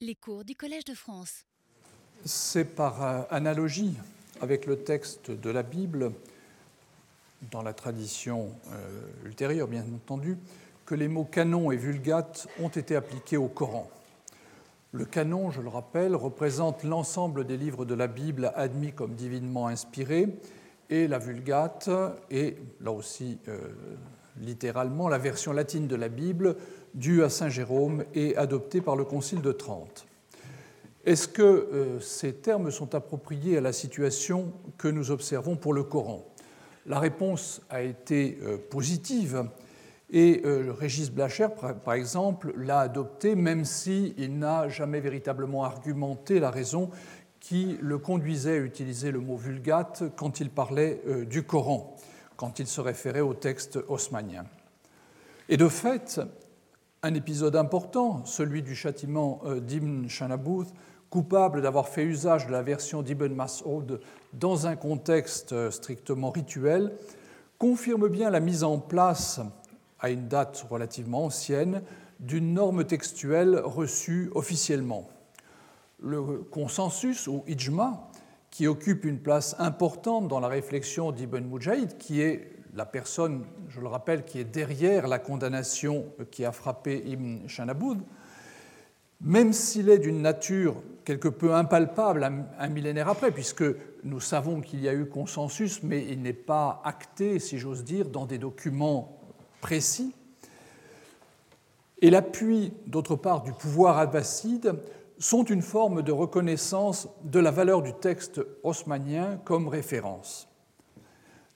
Les cours du Collège de France. C'est par euh, analogie avec le texte de la Bible, dans la tradition euh, ultérieure bien entendu, que les mots canon et vulgate ont été appliqués au Coran. Le canon, je le rappelle, représente l'ensemble des livres de la Bible admis comme divinement inspirés, et la vulgate est, là aussi euh, littéralement, la version latine de la Bible due à Saint Jérôme et adoptée par le Concile de Trente. Est-ce que euh, ces termes sont appropriés à la situation que nous observons pour le Coran? La réponse a été euh, positive et euh, Régis Blacher, par exemple, l'a adopté même s'il n'a jamais véritablement argumenté la raison qui le conduisait à utiliser le mot vulgate quand il parlait du Coran, quand il se référait au texte haussmannien. Et de fait, un épisode important, celui du châtiment euh, d'Ibn Shanabuth, coupable d'avoir fait usage de la version d'Ibn Mas'ud dans un contexte euh, strictement rituel, confirme bien la mise en place, à une date relativement ancienne, d'une norme textuelle reçue officiellement. Le consensus, ou ijma, qui occupe une place importante dans la réflexion d'Ibn Mujahid, qui est la personne, je le rappelle, qui est derrière la condamnation qui a frappé Ibn Shanaboud, même s'il est d'une nature quelque peu impalpable un, millénaire après, puisque nous savons qu'il y a eu consensus, mais il n'est pas acté, si j'ose dire, dans des documents précis. Et l'appui, d'autre part, du pouvoir abbasside sont une forme de reconnaissance de la valeur du texte haussmannien comme référence.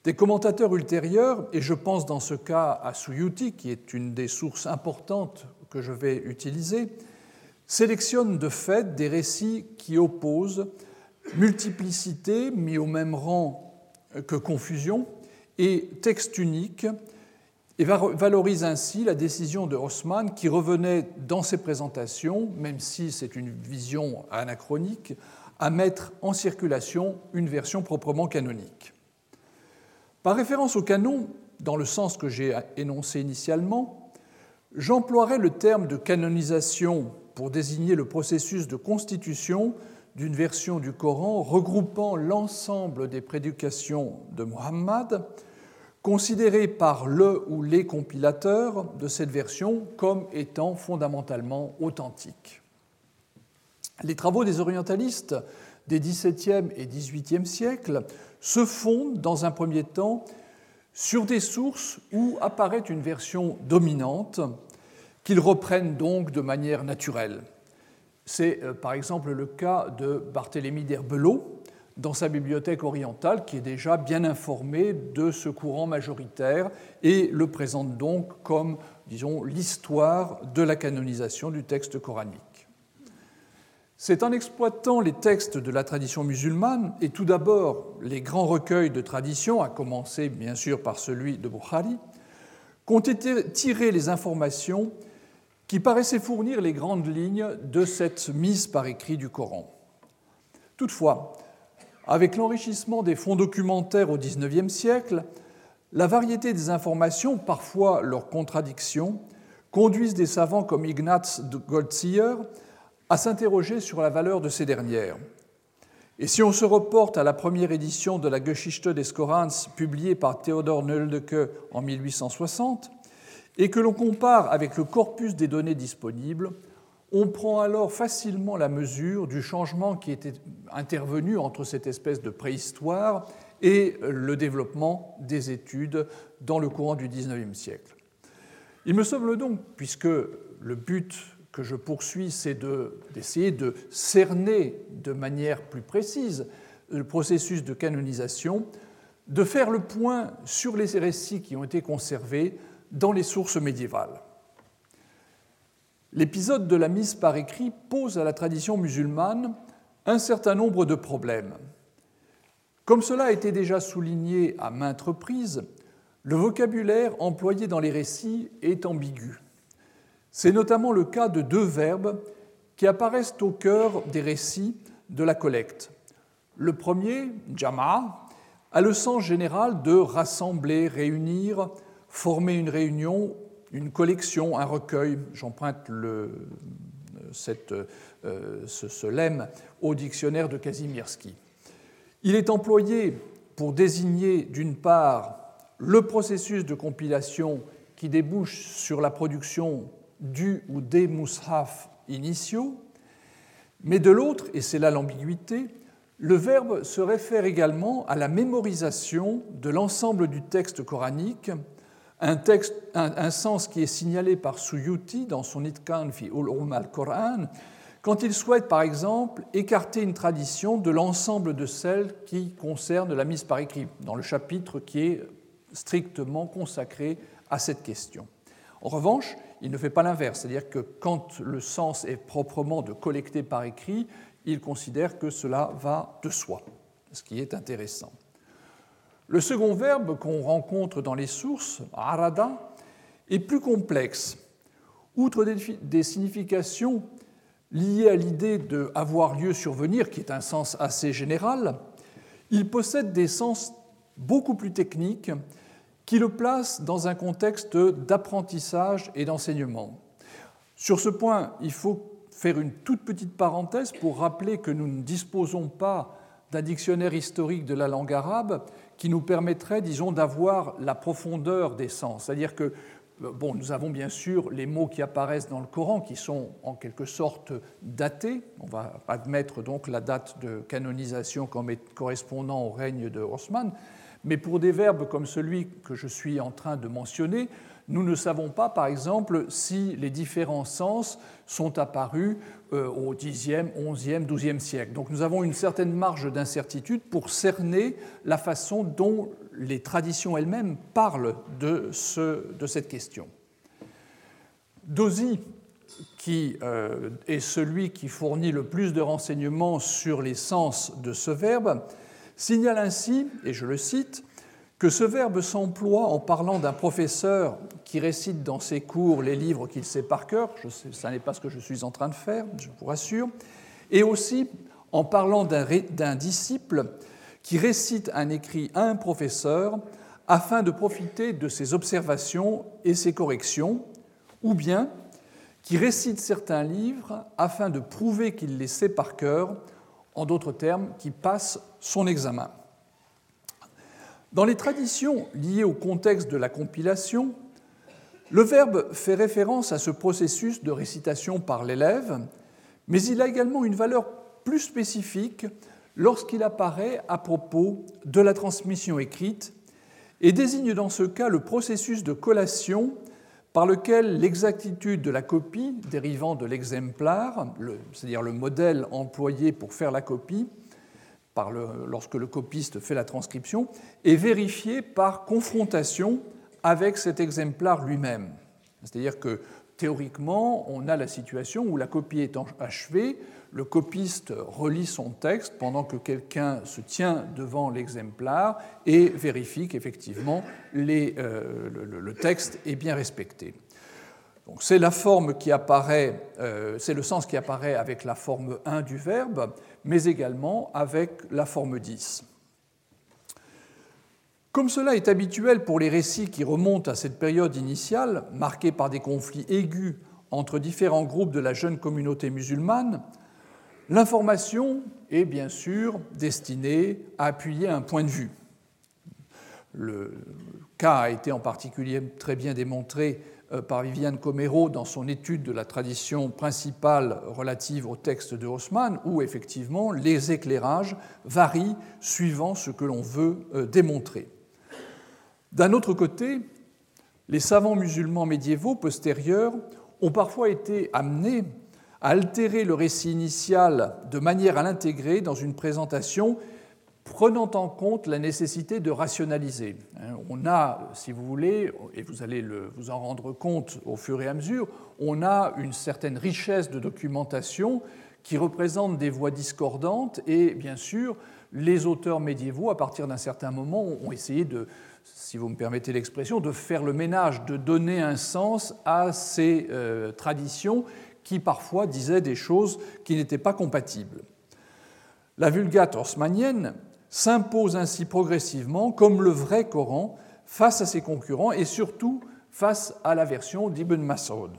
Des commentateurs ultérieurs, et je pense dans ce cas à Suyuti, qui est une des sources importantes que je vais utiliser, sélectionnent de fait des récits qui opposent multiplicité mis au même rang que confusion et texte unique et valorisent ainsi la décision de Haussmann qui revenait dans ses présentations, même si c'est une vision anachronique, à mettre en circulation une version proprement canonique. Par référence au canon, dans le sens que j'ai énoncé initialement, j'emploierai le terme de canonisation pour désigner le processus de constitution d'une version du Coran regroupant l'ensemble des prédications de Muhammad, considérées par le ou les compilateurs de cette version comme étant fondamentalement authentiques. Les travaux des orientalistes des XVIIe et XVIIIe siècles se fondent dans un premier temps sur des sources où apparaît une version dominante qu'ils reprennent donc de manière naturelle. C'est euh, par exemple le cas de Barthélemy d'Herbelot dans sa bibliothèque orientale qui est déjà bien informé de ce courant majoritaire et le présente donc comme, disons, l'histoire de la canonisation du texte coranique. C'est en exploitant les textes de la tradition musulmane, et tout d'abord les grands recueils de tradition, à commencer bien sûr par celui de Bukhari, qu'ont été tirées les informations qui paraissaient fournir les grandes lignes de cette mise par écrit du Coran. Toutefois, avec l'enrichissement des fonds documentaires au XIXe siècle, la variété des informations, parfois leurs contradictions, conduisent des savants comme Ignaz de à s'interroger sur la valeur de ces dernières. Et si on se reporte à la première édition de la Geschichte des Korans publiée par Theodor Nöldeke en 1860, et que l'on compare avec le corpus des données disponibles, on prend alors facilement la mesure du changement qui était intervenu entre cette espèce de préhistoire et le développement des études dans le courant du XIXe siècle. Il me semble donc, puisque le but que je poursuis, c'est d'essayer de, cerner de manière plus précise le processus de canonisation, de faire le point sur les récits qui ont été conservés dans les sources médiévales. L'épisode de la mise par écrit pose à la tradition musulmane un certain nombre de problèmes. Comme cela a été déjà souligné à maintes reprises, le vocabulaire employé dans les récits est ambigu. C'est notamment le cas de deux verbes qui apparaissent au cœur des récits de la collecte. Le premier, jama, a le sens général de rassembler, réunir, former une réunion, une collection, un recueil. J'emprunte ce, ce, lemme au dictionnaire de Kazimierski. Il est employé pour désigner d'une part le processus de compilation qui débouche sur la production du ou des mushaf initiaux, mais de l'autre, et c'est là l'ambiguïté, le verbe se réfère également à la mémorisation de l'ensemble du texte coranique, un, sens qui est signalé par Suyuti dans son Itkan fi ul al-Quran, quand il souhaite par exemple écarter une tradition de l'ensemble de celles qui concernent la mise par écrit, dans le chapitre qui est strictement consacré à cette question. En revanche, il ne fait pas l'inverse, c'est-à-dire que quand le sens est proprement de collecter par écrit, il considère que cela va de soi, ce qui est intéressant. Le second verbe qu'on rencontre dans les sources, arada, est plus complexe. Outre des significations liées à l'idée de avoir lieu survenir, qui est un sens assez général, il possède des sens beaucoup plus techniques qui le place dans un contexte d'apprentissage et d'enseignement. Sur ce point, il faut faire une toute petite parenthèse pour rappeler que nous ne disposons pas d'un dictionnaire historique de la langue arabe qui nous permettrait, disons, d'avoir la profondeur des sens. C'est-à-dire que, bon, nous avons bien sûr les mots qui apparaissent dans le Coran qui sont en quelque sorte datés. On va admettre donc la date de canonisation comme correspondant au règne de Osman. Mais pour des verbes comme celui que je suis en train de mentionner, nous ne savons pas, par exemple, si les différents sens sont apparus euh, au Xe, XIe, XIIe siècle. Donc nous avons une certaine marge d'incertitude pour cerner la façon dont les traditions elles-mêmes parlent de, cette question. Dozy, qui euh, est celui qui fournit le plus de renseignements sur les sens de ce verbe, signale ainsi, et je le cite, que ce verbe s'emploie en parlant d'un professeur qui récite dans ses cours les livres qu'il sait par cœur, je n'est pas ce que je suis en train de faire, je vous rassure, et aussi en parlant d'un disciple qui récite un écrit à un professeur afin de profiter de ses observations et ses corrections, ou bien qui récite certains livres afin de prouver qu'il les sait par cœur, en d'autres termes, qui passe son examen. Dans les traditions liées au contexte de la compilation, le verbe fait référence à ce processus de récitation par l'élève, mais il a également une valeur plus spécifique lorsqu'il apparaît à propos de la transmission écrite et désigne dans ce cas le processus de collation par lequel l'exactitude de la copie dérivant de l'exemplaire, c'est-à-dire le modèle employé pour faire la copie, lorsque le copiste fait la transcription, est vérifié par confrontation avec cet exemplaire lui-même. C'est-à-dire que théoriquement, on a la situation où la copie est achevée, le copiste relit son texte pendant que quelqu'un se tient devant l'exemplaire et vérifie qu'effectivement euh, le, texte est bien respecté. C'est la forme qui apparaît, euh, c'est le sens qui apparaît avec la forme 1 du verbe, mais également avec la forme 10. Comme cela est habituel pour les récits qui remontent à cette période initiale, marquée par des conflits aigus entre différents groupes de la jeune communauté musulmane, l'information est bien sûr destinée à appuyer un point de vue. Le cas a été en particulier très bien démontré euh, par Viviane Comero dans son étude de la tradition principale relative au texte de Haussmann, où effectivement les éclairages varient suivant ce que l'on veut euh, démontrer. D'un autre côté, les savants musulmans médiévaux postérieurs ont parfois été amenés à altérer le récit initial de manière à l'intégrer dans une présentation prenant en compte la nécessité de rationaliser. Hein, on a, si vous voulez, et vous allez vous en rendre compte au fur et à mesure, on a une certaine richesse de documentation qui représente des voix discordantes et bien sûr, les auteurs médiévaux, à partir d'un certain moment, ont essayé de, si vous me permettez l'expression, de faire le ménage, de donner un sens à ces euh, traditions qui parfois disaient des choses qui n'étaient pas compatibles. La Vulgate haussmannienne s'impose ainsi progressivement comme le vrai Coran face à ses concurrents et surtout face à la version d'Ibn Mas'ud.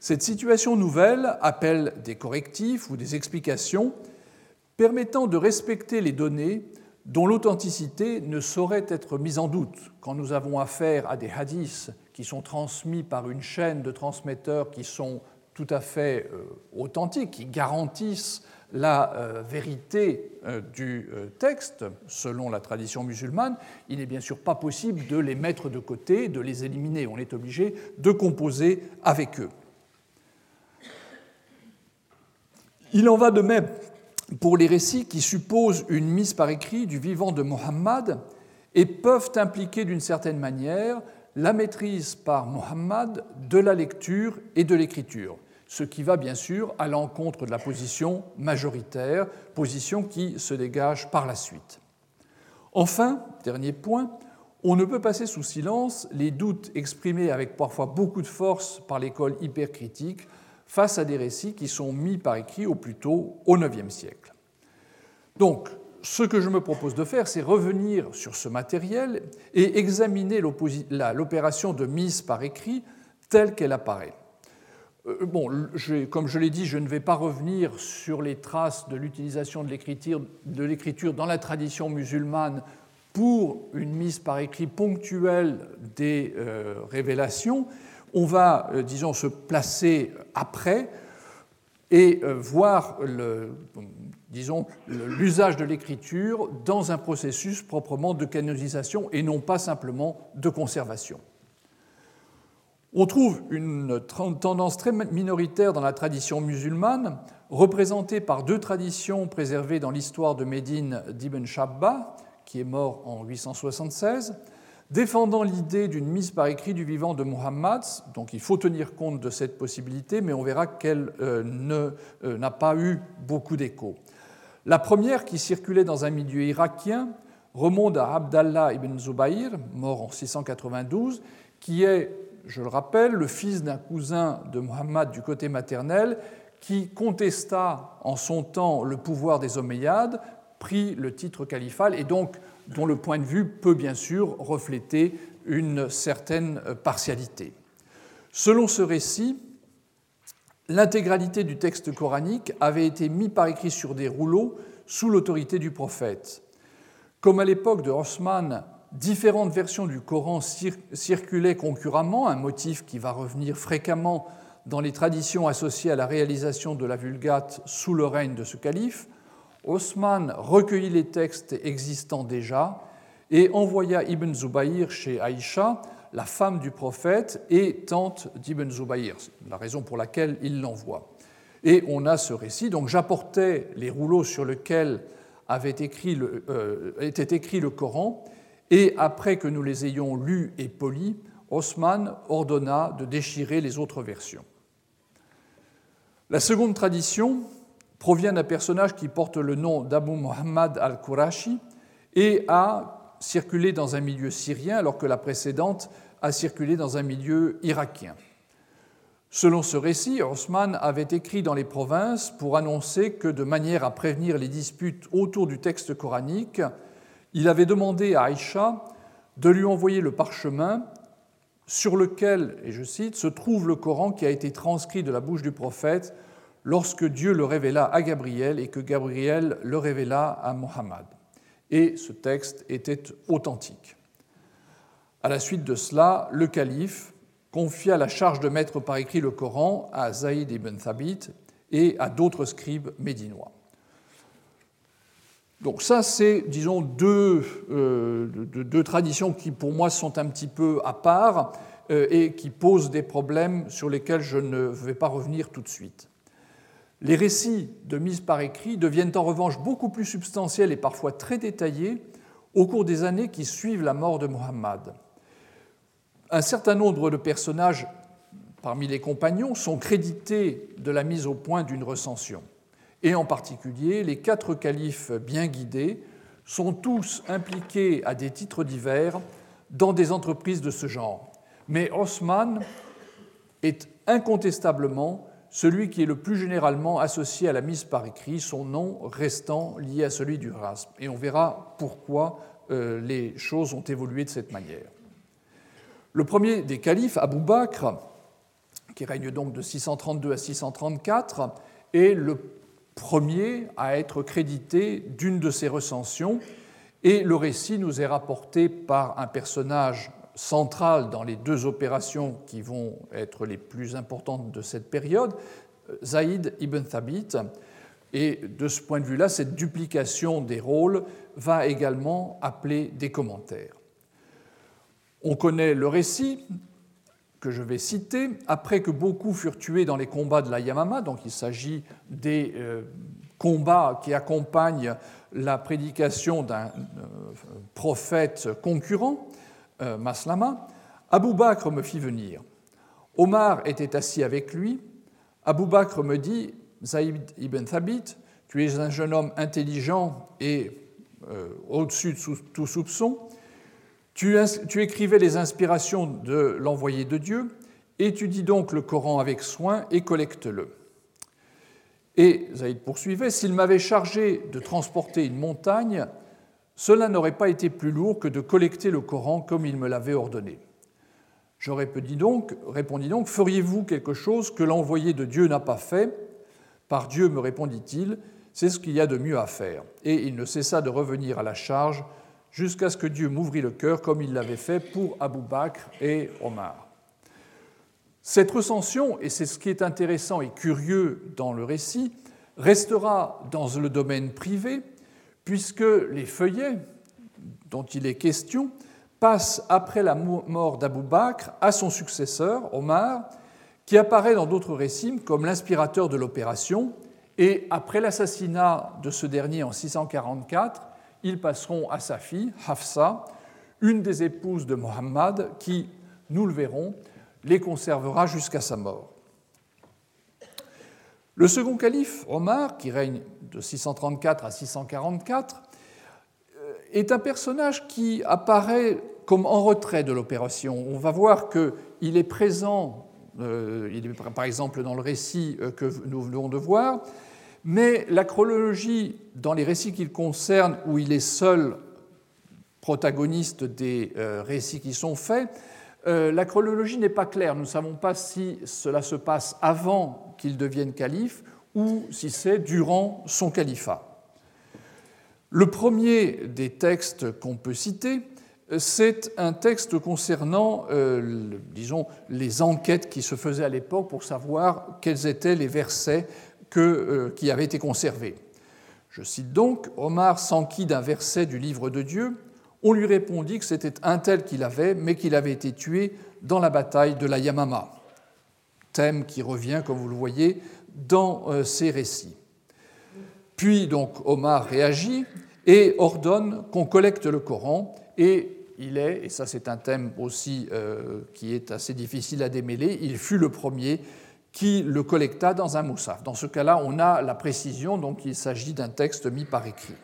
Cette situation nouvelle appelle des correctifs ou des explications permettant de respecter les données dont l'authenticité ne saurait être mise en doute quand nous avons affaire à des hadiths qui sont transmis par une chaîne de transmetteurs qui sont tout à fait euh, authentiques, qui garantissent la euh, vérité euh, du texte selon la tradition musulmane, il n'est bien sûr pas possible de les mettre de côté, de les éliminer. On est obligé de composer avec eux. Il en va de même pour les récits qui supposent une mise par écrit du vivant de Mohammed et peuvent impliquer d'une certaine manière la maîtrise par Mohammed de la lecture et de l'écriture, ce qui va bien sûr à l'encontre de la position majoritaire, position qui se dégage par la suite. Enfin, dernier point, on ne peut passer sous silence les doutes exprimés avec parfois beaucoup de force par l'école hypercritique face à des récits qui sont mis par écrit au plus tôt au IXe siècle. Donc, ce que je me propose de faire, c'est revenir sur ce matériel et examiner l'opération de mise par écrit telle qu'elle apparaît. Euh, bon, comme je l'ai dit, je ne vais pas revenir sur les traces de l'utilisation de l'écriture dans la tradition musulmane pour une mise par écrit ponctuelle des euh, révélations, on va, euh, disons, se placer après et euh, voir disons, l'usage de l'écriture dans un processus proprement de canonisation et non pas simplement de conservation. On trouve une tendance très minoritaire dans la tradition musulmane, représentée par deux traditions préservées dans l'histoire de Médine d'Ibn Shabba, qui est mort en 876, défendant l'idée d'une mise par écrit du vivant de Muhammad. Donc il faut tenir compte de cette possibilité, mais on verra qu'elle euh, euh, n'a pas eu beaucoup d'écho. La première, qui circulait dans un milieu irakien, remonte à Abdallah ibn Zubayr, mort en 692, qui est, je le rappelle, le fils d'un cousin de Muhammad du côté maternel, qui contesta en son temps le pouvoir des Omeyyades, prit le titre califal et donc dont le point de vue peut bien sûr refléter une certaine partialité. Selon ce récit, l'intégralité du texte coranique avait été mise par écrit sur des rouleaux sous l'autorité du prophète. Comme à l'époque de Osman, différentes versions du Coran circulaient concurremment, un motif qui va revenir fréquemment dans les traditions associées à la réalisation de la Vulgate sous le règne de ce calife, Osman recueillit les textes existants déjà et envoya Ibn Zubayr chez Aïcha, la femme du prophète et tante d'Ibn Zubayr, la raison pour laquelle il l'envoie. Et on a ce récit, donc j'apportais les rouleaux sur lesquels avait écrit euh, était écrit le Coran, et après que nous les ayons lus et polis, Osman ordonna de déchirer les autres versions. La seconde tradition, provient d'un personnage qui porte le nom d'Abu Muhammad al-Qurashi et a circulé dans un milieu syrien alors que la précédente a circulé dans un milieu irakien. Selon ce récit, Osman avait écrit dans les provinces pour annoncer que, de manière à prévenir les disputes autour du texte coranique, il avait demandé à Aïcha de lui envoyer le parchemin sur lequel, et je cite, se trouve le Coran qui a été transcrit de la bouche du prophète lorsque Dieu le révéla à Gabriel et que Gabriel le révéla à Mohammed. Et ce texte était authentique. À la suite de cela, le calife confia la charge de mettre par écrit le Coran à Zaïd ibn Thabit et à d'autres scribes médinois. Donc ça, c'est, disons, deux, euh, deux, traditions qui, pour moi, sont un petit peu à part euh, et qui posent des problèmes sur lesquels je ne vais pas revenir tout de suite. Les récits de mise par écrit deviennent en revanche beaucoup plus substantiels et parfois très détaillés au cours des années qui suivent la mort de Muhammad. Un certain nombre de personnages parmi les compagnons sont crédités de la mise au point d'une recension. Et en particulier, les quatre califes bien guidés sont tous impliqués à des titres divers dans des entreprises de ce genre. Mais Osman est incontestablement celui qui est le plus généralement associé à la mise par écrit, son nom restant lié à celui du rasp. Et on verra pourquoi euh, les choses ont évolué de cette manière. Le premier des califes, Abou Bakr, qui règne donc de 632 à 634, est le premier à être crédité d'une de ces recensions, et le récit nous est rapporté par un personnage central dans les deux opérations qui vont être les plus importantes de cette période, Zaïd ibn Thabit. Et de ce point de vue-là, cette duplication des rôles va également appeler des commentaires. On connaît le récit que je vais citer. Après que beaucoup furent tués dans les combats de la Yamama, donc il s'agit des euh, combats qui accompagnent la prédication d'un euh, prophète concurrent, euh, Maslama, Abou Bakr me fit venir. Omar était assis avec lui. Abou Bakr me dit Zaïd ibn Thabit, tu es un jeune homme intelligent et au-dessus de tout soupçon. Tu, écrivais les inspirations de l'envoyé de Dieu, étudie donc le Coran avec soin et collecte-le. Et Zaïd poursuivait S'il m'avait chargé de transporter une montagne, cela n'aurait pas été plus lourd que de collecter le Coran comme il me l'avait ordonné. Je répondis donc, donc Feriez-vous quelque chose que l'envoyé de Dieu n'a pas fait? Par Dieu, me répondit-il, c'est ce qu'il y a de mieux à faire. Et il ne cessa de revenir à la charge jusqu'à ce que Dieu m'ouvrit le cœur comme il l'avait fait pour Abou Bakr et Omar. Cette recension, et c'est ce qui est intéressant et curieux dans le récit, restera dans le domaine privé, puisque les feuillets dont il est question passent après la mort d'Abou Bakr à son successeur, Omar, qui apparaît dans d'autres récits comme l'inspirateur de l'opération, et après l'assassinat de ce dernier en 644, ils passeront à sa fille, Hafsa, une des épouses de Mohammed, qui, nous le verrons, les conservera jusqu'à sa mort. Le second calife, Omar, qui règne de 634 à 644, euh, est un personnage qui apparaît comme en retrait de l'opération. On va voir qu'il est présent, euh, par exemple dans le récit euh, que nous venons de voir, mais la chronologie dans les récits qu'il concerne, où il est seul protagoniste des récits qui sont faits, euh, la chronologie n'est pas claire. Nous ne savons pas si cela se passe avant qu'il devienne calife ou si c'est durant son califat. Le premier des textes qu'on peut citer, c'est un texte concernant, euh, disons, les enquêtes qui se faisaient à l'époque pour savoir quels étaient les versets euh, qui avaient été conservés. Je cite donc Omar s'enquit d'un verset du livre de Dieu on lui répondit que c'était un tel qu'il avait, mais qu'il avait été tué dans la bataille de la Yamama. Thème qui revient, comme vous le voyez, dans euh, ces récits. Puis donc Omar réagit et ordonne qu'on collecte le Coran et il est, et ça c'est un thème aussi euh, qui est assez difficile à démêler, il fut le premier qui le collecta dans un moussaf. Dans ce cas-là, on a la précision, donc il s'agit d'un texte mis par écrit.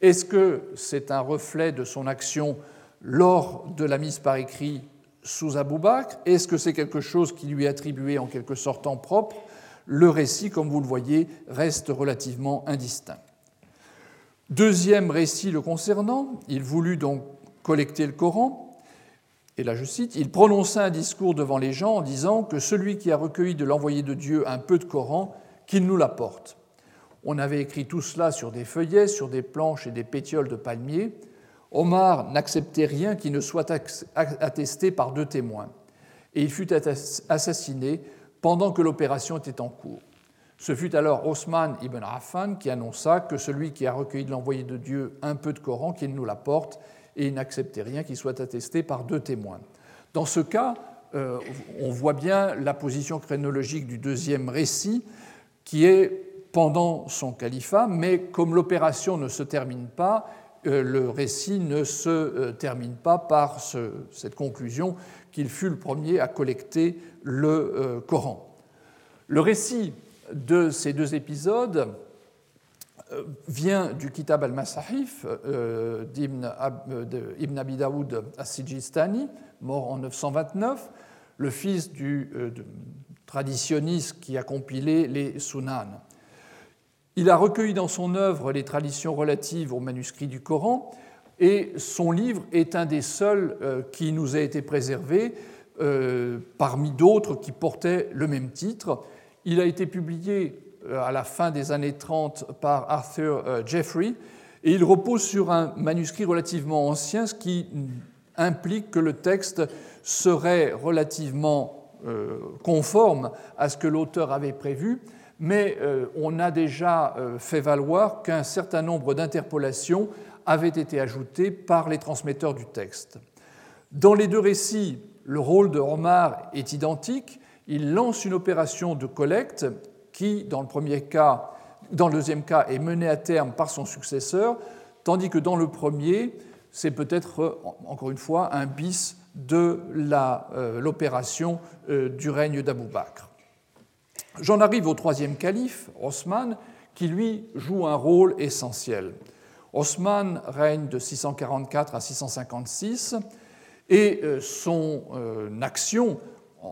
Est-ce que c'est un reflet de son action lors de la mise par écrit sous Abou Bakr Est-ce que c'est quelque chose qui lui est attribué en quelque sorte en propre? Le récit, comme vous le voyez, reste relativement indistinct. Deuxième récit le concernant, il voulut donc collecter le Coran, et là je cite, il prononça un discours devant les gens en disant que celui qui a recueilli de l'envoyé de Dieu un peu de Coran, qu'il nous l'apporte. On avait écrit tout cela sur des feuillets, sur des planches et des pétioles de palmiers. Omar n'acceptait rien qui ne soit attesté par deux témoins. Et il fut assassiné pendant que l'opération était en cours. Ce fut alors Osman ibn Affan qui annonça que celui qui a recueilli de l'envoyé de Dieu un peu de Coran, qu'il nous l'apporte, et n'acceptait rien qui soit attesté par deux témoins. Dans ce cas, euh, on voit bien la position chronologique du deuxième récit, qui est pendant son califat, mais comme l'opération ne se termine pas, euh, le récit ne se euh, termine pas par cette conclusion qu'il fut le premier à collecter le Coran. Le récit de ces deux épisodes vient du Kitab al-Masahif d'Ibn Abi Daoud as-Sijistani, mort en 929, le fils du traditionniste qui a compilé les Sunan. Il a recueilli dans son œuvre les traditions relatives aux manuscrits du Coran et son livre est un des seuls euh, qui nous a été préservé parmi d'autres qui portaient le même titre. Il a été publié à la fin des années 30 par Arthur Jeffrey et il repose sur un manuscrit relativement ancien, ce qui implique que le texte serait relativement euh, conforme à ce que l'auteur avait prévu, mais euh, on a déjà euh, fait valoir qu'un certain nombre d'interpolations avaient été ajoutées par les transmetteurs du texte. Dans les deux récits, le rôle de Omar est identique. Il lance une opération de collecte qui, dans le premier cas, dans le deuxième cas, est menée à terme par son successeur, tandis que dans le premier, c'est peut-être, encore une fois, un bis de euh, l'opération euh, du règne d'Abou Bakr. J'en arrive au troisième calife, Osman, qui lui joue un rôle essentiel. Osman règne de 644 à 656 et euh, son action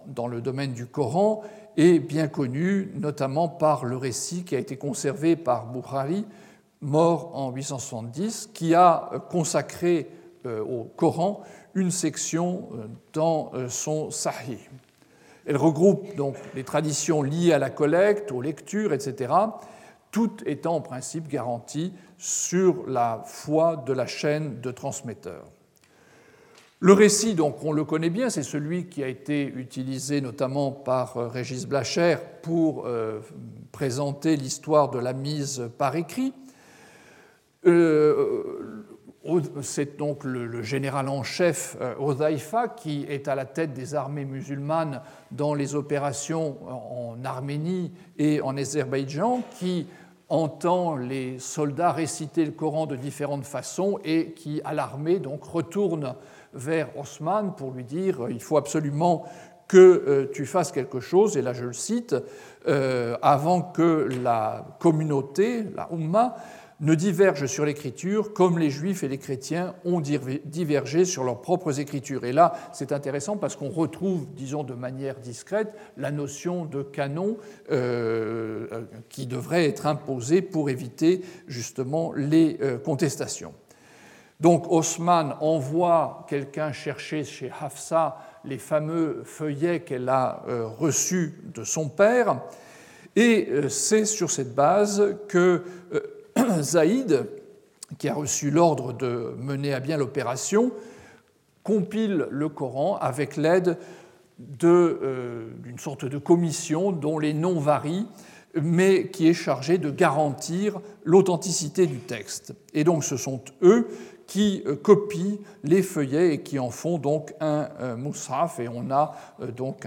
dans le domaine du Coran est bien connue, notamment par le récit qui a été conservé par Bukhari, mort en 870, qui a consacré au Coran une section euh, dans euh, son Sahih. Elle regroupe donc les traditions liées à la collecte, aux lectures, etc., tout étant en principe garanti sur la foi de la chaîne de transmetteurs. Le récit, donc, on le connaît bien, c'est celui qui a été utilisé notamment par euh, Régis Blacher pour présenter l'histoire de la mise par écrit. C'est donc le, général en chef euh, Ozaïfa qui est à la tête des armées musulmanes dans les opérations en Arménie et en Azerbaïdjan, qui entend les soldats réciter le Coran de différentes façons et qui, à l'armée, donc retourne vers Osman pour lui dire il faut absolument que euh, tu fasses quelque chose, et là je le cite, euh, avant que la communauté, la Ummah, ne divergent sur l'écriture comme les juifs et les chrétiens ont divergé sur leurs propres écritures. Et là, c'est intéressant parce qu'on retrouve, disons de manière discrète, la notion de canon euh, qui devrait être imposée pour éviter justement les euh, contestations. Donc Haussmann envoie quelqu'un chercher chez Hafsa les fameux feuillets qu'elle a euh, reçus de son père, et c'est sur cette base que Zaïd, qui a reçu l'ordre de mener à bien l'opération, compile le Coran avec l'aide euh, d'une sorte de commission dont les noms varient, mais qui est chargée de garantir l'authenticité du texte. Et donc ce sont eux qui euh, copient les feuillets et qui en font donc un, un et on a euh, donc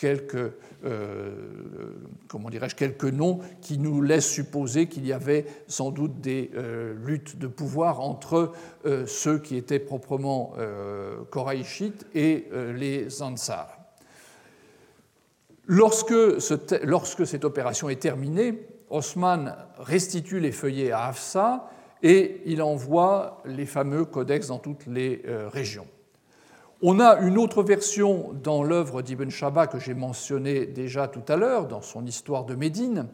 quelques, euh, comment dirais-je, quelques noms qui nous laissent supposer qu'il y avait sans doute des euh, luttes de pouvoir entre euh, ceux qui étaient proprement Koraïchites et les Ansar. Lorsque, lorsque, cette opération est terminée, Osman restitue les feuillets à Hafsa et il envoie les fameux codex dans toutes les régions. On a une autre version dans l'œuvre d'Ibn Shabba que j'ai mentionnée déjà tout à l'heure, dans son histoire de Médine.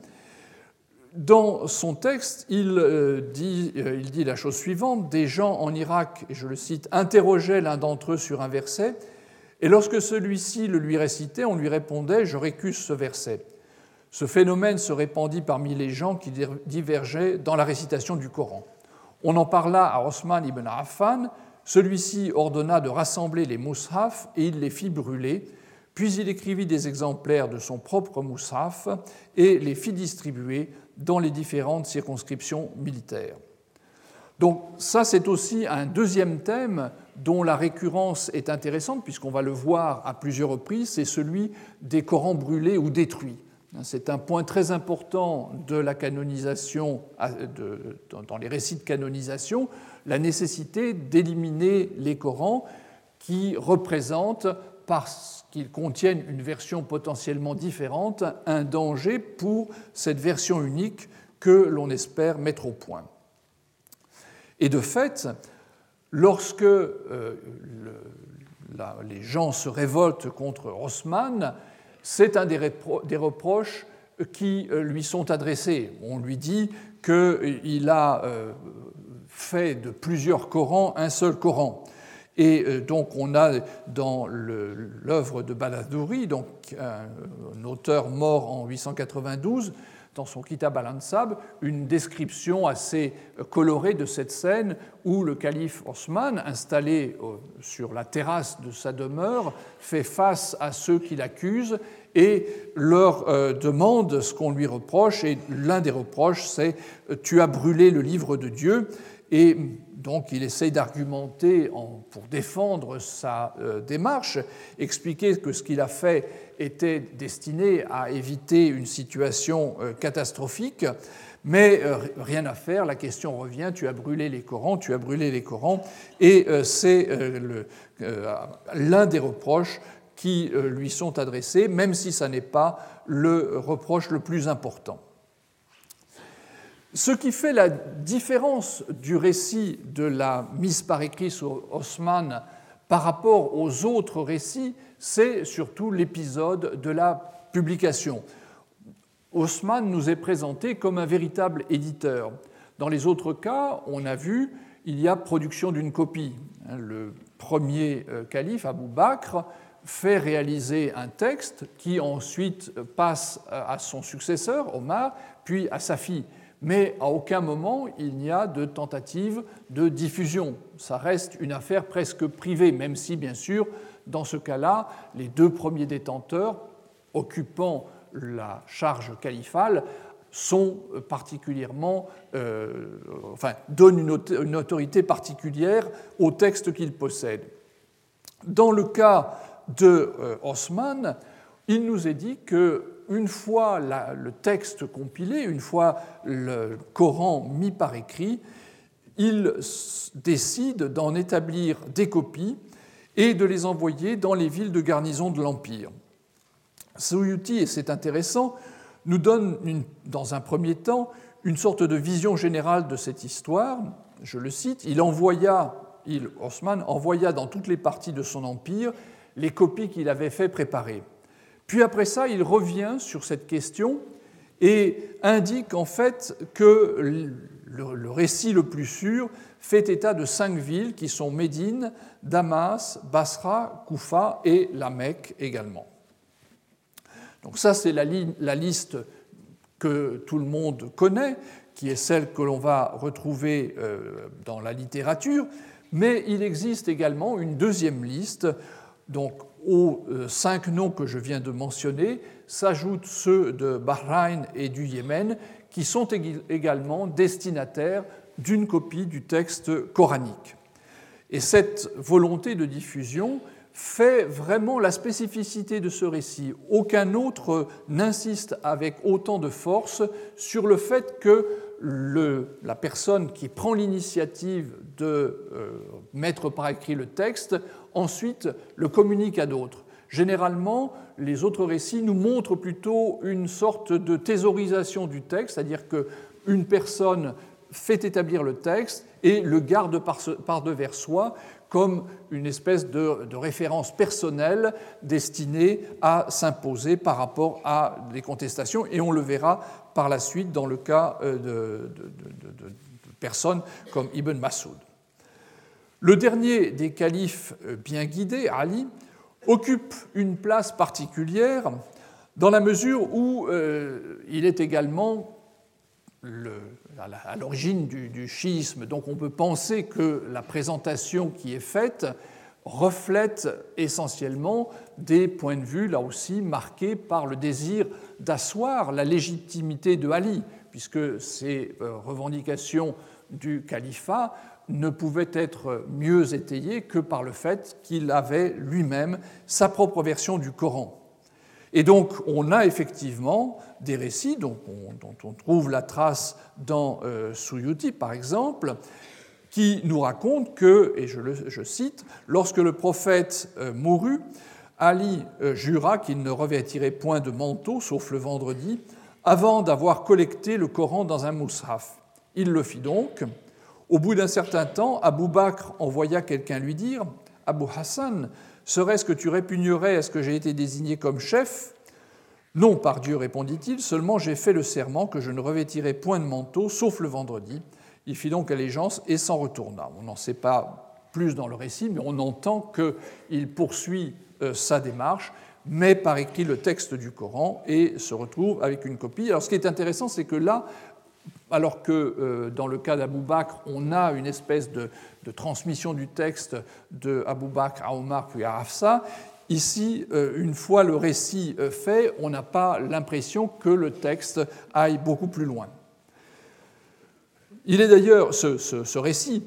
Dans son texte, il euh, dit, euh, il dit la chose suivante Des gens en Irak, et je le cite, interrogeaient l'un d'entre eux sur un verset, et lorsque celui-ci le lui récitait, on lui répondait Je récuse ce verset. Ce phénomène se répandit parmi les gens qui divergeaient dans la récitation du Coran. On en parla à Osman ibn Affan, celui-ci ordonna de rassembler les moushaf et il les fit brûler, puis il écrivit des exemplaires de son propre moushaf et les fit distribuer dans les différentes circonscriptions militaires. Donc ça, c'est aussi un deuxième thème dont la récurrence est intéressante, puisqu'on va le voir à plusieurs reprises, c'est celui des Corans brûlés ou détruits. C'est un point très important de la dans les récits de canonisation, la nécessité d'éliminer les Corans qui représentent, parce qu'ils contiennent une version potentiellement différente, un danger pour cette version unique que l'on espère mettre au point. Et de fait, lorsque euh, les gens se révoltent contre Haussmann, c'est un des, reproches qui euh, lui sont adressés. On lui dit qu'il a euh, fait de plusieurs Corans un seul Coran. Et euh, donc on a dans l'œuvre de Baladouri, donc un, auteur mort en 892, dans son Kitab al-Ansab, une description assez colorée de cette scène où le calife Osman, installé sur la terrasse de sa demeure, fait face à ceux qui l'accusent et leur euh, demande ce qu'on lui reproche. Et l'un des reproches, c'est Tu as brûlé le livre de Dieu. Et donc il essaye d'argumenter pour défendre sa euh, démarche, expliquer que ce qu'il a fait était destiné à éviter une situation euh, catastrophique, mais euh, rien à faire, la question revient, tu as brûlé les Corans, tu as brûlé les Corans, et c'est l'un des reproches qui lui sont adressés, même si ce n'est pas le reproche le plus important. Ce qui fait la différence du récit de la mise par écrit sur Osman par rapport aux autres récits, c'est surtout l'épisode de la publication. Osman nous est présenté comme un véritable éditeur. Dans les autres cas, on a vu, il y a production d'une copie. Le premier euh, calife, Abou Bakr, fait réaliser un texte qui ensuite passe à son successeur, Omar, puis à sa fille mais à aucun moment il n'y a de tentative de diffusion. Ça reste une affaire presque privée, même si, bien sûr, dans ce cas-là, les deux premiers détenteurs occupant la charge califale sont particulièrement, euh, enfin, donnent une, autorité particulière au texte qu'ils possèdent. Dans le cas de euh, Osman, il nous est dit que une fois le texte compilé, une fois le Coran mis par écrit, il décide d'en établir des copies et de les envoyer dans les villes de garnison de l'Empire. Suyuti, et c'est intéressant, nous donne dans un premier temps une sorte de vision générale de cette histoire. Je le cite, il envoya, il, Osman envoya dans toutes les parties de son empire les copies qu'il avait fait préparer. Puis après ça, il revient sur cette question et indique en fait que le récit le plus sûr fait état de cinq villes qui sont Médine, Damas, Basra, Koufa et la Mecque également. Donc ça, c'est la, liste que tout le monde connaît, qui est celle que l'on va retrouver euh, dans la littérature, mais il existe également une deuxième liste, donc aux euh, cinq noms que je viens de mentionner s'ajoutent ceux de Bahreïn et du Yémen, qui sont également destinataires d'une copie du texte coranique. Et cette volonté de diffusion fait vraiment la spécificité de ce récit. Aucun autre n'insiste avec autant de force sur le fait que la personne qui prend l'initiative de euh, mettre par écrit le texte ensuite le communique à d'autres. Généralement, les autres récits nous montrent plutôt une sorte de thésaurisation du texte, c'est-à-dire qu'une personne fait établir le texte et le garde par, devers soi comme une espèce de, référence personnelle destinée à s'imposer par rapport à des contestations, et on le verra par la suite dans le cas euh, de, personnes comme Ibn Masoud. Le dernier des califes euh, bien guidés, Ali, occupe une place particulière dans la mesure où euh, il est également à l'origine du, schisme. Donc on peut penser que la présentation qui est faite reflète essentiellement des points de vue, là aussi, marqués par le désir d'asseoir la légitimité de Ali, puisque ces euh, revendications du califat ne pouvait être mieux étayé que par le fait qu'il avait lui-même sa propre version du Coran. Et donc on a effectivement des récits dont on, trouve la trace dans euh, Suyuti par exemple, qui nous racontent que, et je, le, cite, lorsque le prophète euh, mourut, Ali euh, jura qu'il ne revêtirait point de manteau, sauf le vendredi, avant d'avoir collecté le Coran dans un moushaf. Il le fit donc, au bout d'un certain temps, Abou Bakr envoya quelqu'un lui dire Abou Hassan, serait-ce que tu répugnerais à ce que j'ai été désigné comme chef? Non, par Dieu, répondit-il, seulement j'ai fait le serment que je ne revêtirai point de manteau, sauf le vendredi. Il fit donc allégeance et s'en retourna. On n'en sait pas plus dans le récit, mais on entend qu'il poursuit sa démarche, met par écrit le texte du Coran et se retrouve avec une copie. Alors ce qui est intéressant, c'est que là, alors que dans le cas d'Abou Bakr, on a une espèce de, transmission du texte de Abou Bakr à Omar puis à Hafsa, Ici, euh, une fois le récit euh, fait, on n'a pas l'impression que le texte aille beaucoup plus loin. Il est d'ailleurs, ce, récit,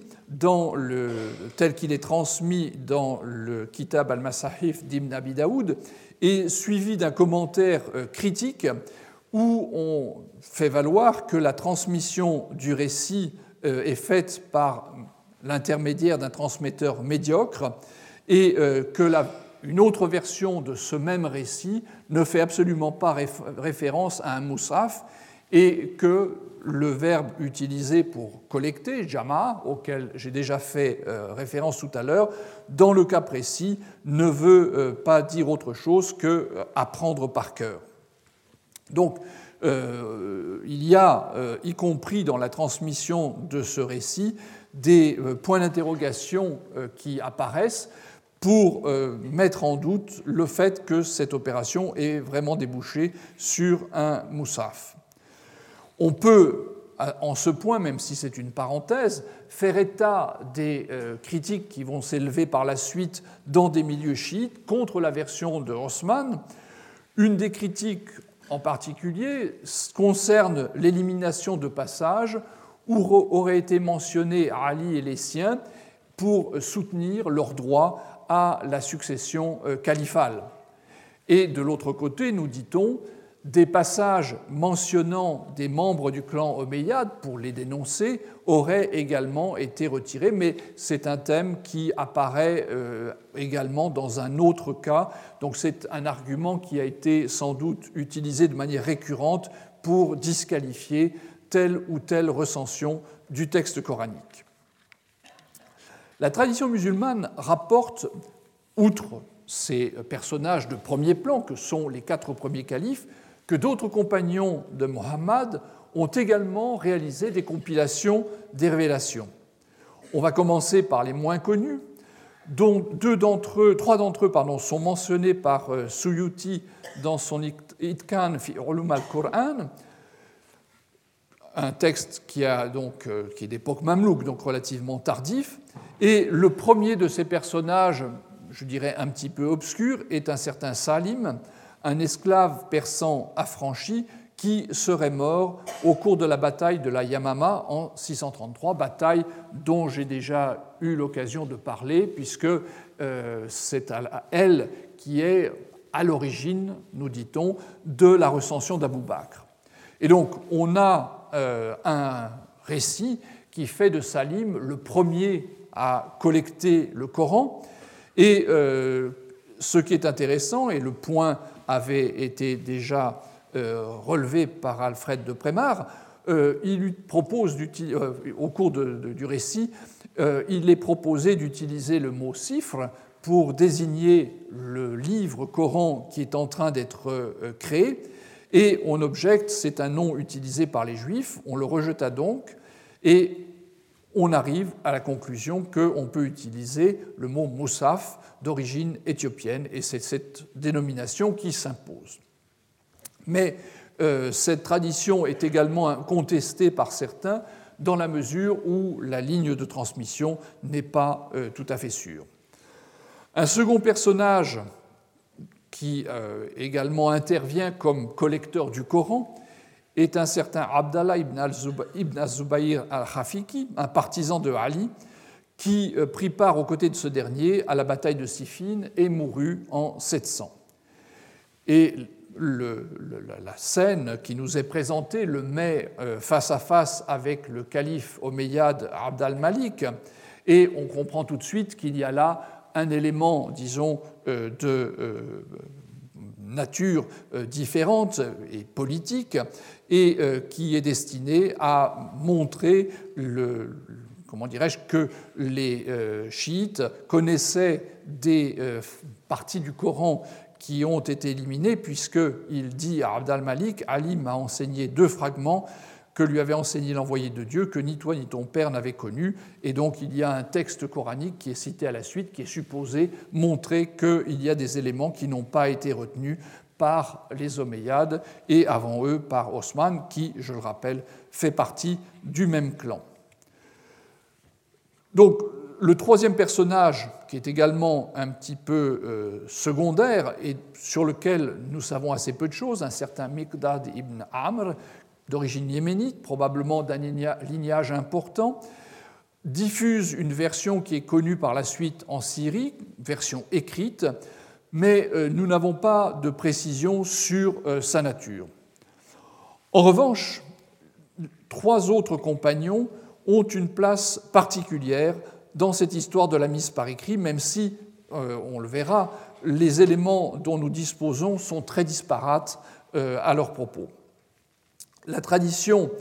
tel qu'il est transmis dans le Kitab al-Masahif d'Ibn Abi Daoud, est suivi d'un commentaire euh, critique où on fait valoir que la transmission du récit est faite par l'intermédiaire d'un transmetteur médiocre et que la une autre version de ce même récit ne fait absolument pas référence à un moussaf et que le verbe utilisé pour collecter, jama, auquel j'ai déjà fait euh, référence tout à l'heure, dans le cas précis, ne veut euh, pas dire autre chose que euh, apprendre par cœur. Donc, il y a, y compris dans la transmission de ce récit, des points d'interrogation qui apparaissent pour euh, mettre en doute le fait que cette opération ait vraiment débouché sur un moussaf. On peut, en ce point, même si c'est une parenthèse, faire état des euh, critiques qui vont s'élever par la suite dans des milieux chiites contre la version de Haussmann. Une des critiques en particulier concerne l'élimination de passages où auraient été mentionnés Ali et les siens pour soutenir leur droit à la succession euh, califale. Et de l'autre côté, nous dit-on, des passages mentionnant des membres du clan Omeyyade pour les dénoncer auraient également été retirés, mais c'est un thème qui apparaît euh, également dans un autre cas. Donc c'est un argument qui a été sans doute utilisé de manière récurrente pour disqualifier telle ou telle recension du texte coranique. La tradition musulmane rapporte, outre ces personnages de premier plan que sont les quatre premiers califes, que d'autres compagnons de Mohammed ont également réalisé des compilations des révélations. On va commencer par les moins connus, dont deux d'entre eux, trois d'entre eux pardon, sont mentionnés par euh, Suyuti dans son Itkan fi Ulum al-Qur'an, un texte qui, a donc, euh, qui est d'époque mamelouk, donc relativement tardif, et le premier de ces personnages, je dirais un petit peu obscur, est un certain Salim, un esclave persan affranchi qui serait mort au cours de la bataille de la Yamama en 633, bataille dont j'ai déjà eu l'occasion de parler, puisque euh, c'est elle qui est à l'origine, nous dit-on, de la recension d'Abou Bakr. Et donc on a euh, un récit qui fait de Salim le premier à collecter le Coran. Et euh, ce qui est intéressant, et le point avait été déjà euh, relevé par Alfred de Prémar, euh, il lui propose, au cours du récit, il est proposé d'utiliser le mot cifre pour désigner le livre Coran qui est en train d'être créé. Et on objecte, c'est un nom utilisé par les Juifs, on le rejeta donc, et on arrive à la conclusion qu'on peut utiliser le mot Moussaf d'origine éthiopienne, et c'est cette dénomination qui s'impose. Mais euh, cette tradition est également contestée par certains dans la mesure où la ligne de transmission n'est pas euh, tout à fait sûre. Un second personnage qui euh, également intervient comme collecteur du Coran est un certain Abdallah ibn al-Zubayr al-Khafiki, un partisan de Ali, qui euh, prit part aux côtés de ce dernier à la bataille de Siffin et mourut en 700. Et la scène qui nous est présentée le met euh, face à face avec le calife omeyyade Abd al-Malik, et on comprend tout de suite qu'il y a là un élément, disons, euh, de nature différente et politique, et euh, qui est destiné à montrer le, comment dirais-je, que les euh, chiites connaissaient des euh, parties du Coran qui ont été éliminées, puisqu'il dit à Abd al-Malik Ali m'a enseigné deux fragments que lui avait enseigné l'envoyé de Dieu, que ni toi ni ton père n'avaient connu. Et donc il y a un texte coranique qui est cité à la suite, qui est supposé montrer qu'il y a des éléments qui n'ont pas été retenus par les Omeyyades et avant eux par Osman, qui, je le rappelle, fait partie du même clan. Donc le troisième personnage, qui est également un petit peu euh, secondaire et sur lequel nous savons assez peu de choses, un certain Miqdad ibn Amr, d'origine yéménite, probablement d'un lignage important, diffuse une version qui est connue par la suite en Syrie, version écrite, mais euh, nous n'avons pas de précision sur euh, sa nature. En revanche, trois autres compagnons ont une place particulière dans cette histoire de la mise par écrit, même si, euh, on le verra, les éléments dont nous disposons sont très disparates à leur propos. La tradition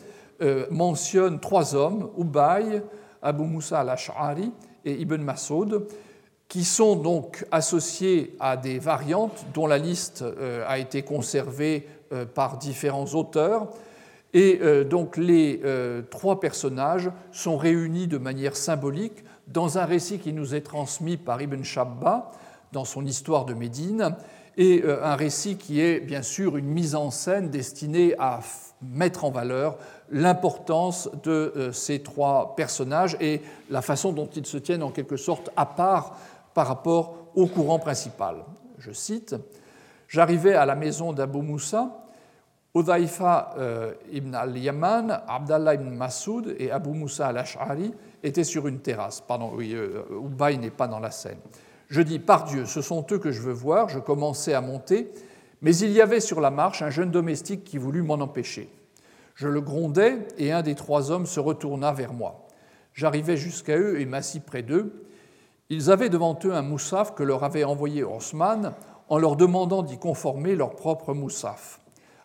mentionne trois hommes, Ubay, Abu Musa al-Ash'ari et Ibn Masoud, qui sont donc associés à des variantes dont la liste euh, a été conservée euh, par différents auteurs. Et donc les trois personnages sont réunis de manière symbolique dans un récit qui nous est transmis par Ibn Shabba dans son histoire de Médine, et un récit qui est bien sûr une mise en scène destinée à mettre en valeur l'importance de euh, ces trois personnages et la façon dont ils se tiennent en quelque sorte à part par rapport au courant principal. Je cite J'arrivais à la maison d'Abu Moussa, Udhaifa euh, ibn al-Yaman, Abdallah ibn Masoud et Abu Moussa al-Ash'ari étaient sur une terrasse. Pardon, oui, euh, Ubay n'est pas dans la scène. Je dis Par Dieu, ce sont eux que je veux voir. Je commençais à monter mais il y avait sur la marche un jeune domestique qui voulut m'en empêcher. Je le grondai et un des trois hommes se retourna vers moi. J'arrivai jusqu'à eux et m'assis près d'eux. Ils avaient devant eux un moussaf que leur avait envoyé Osman en leur demandant d'y conformer leur propre moussaf.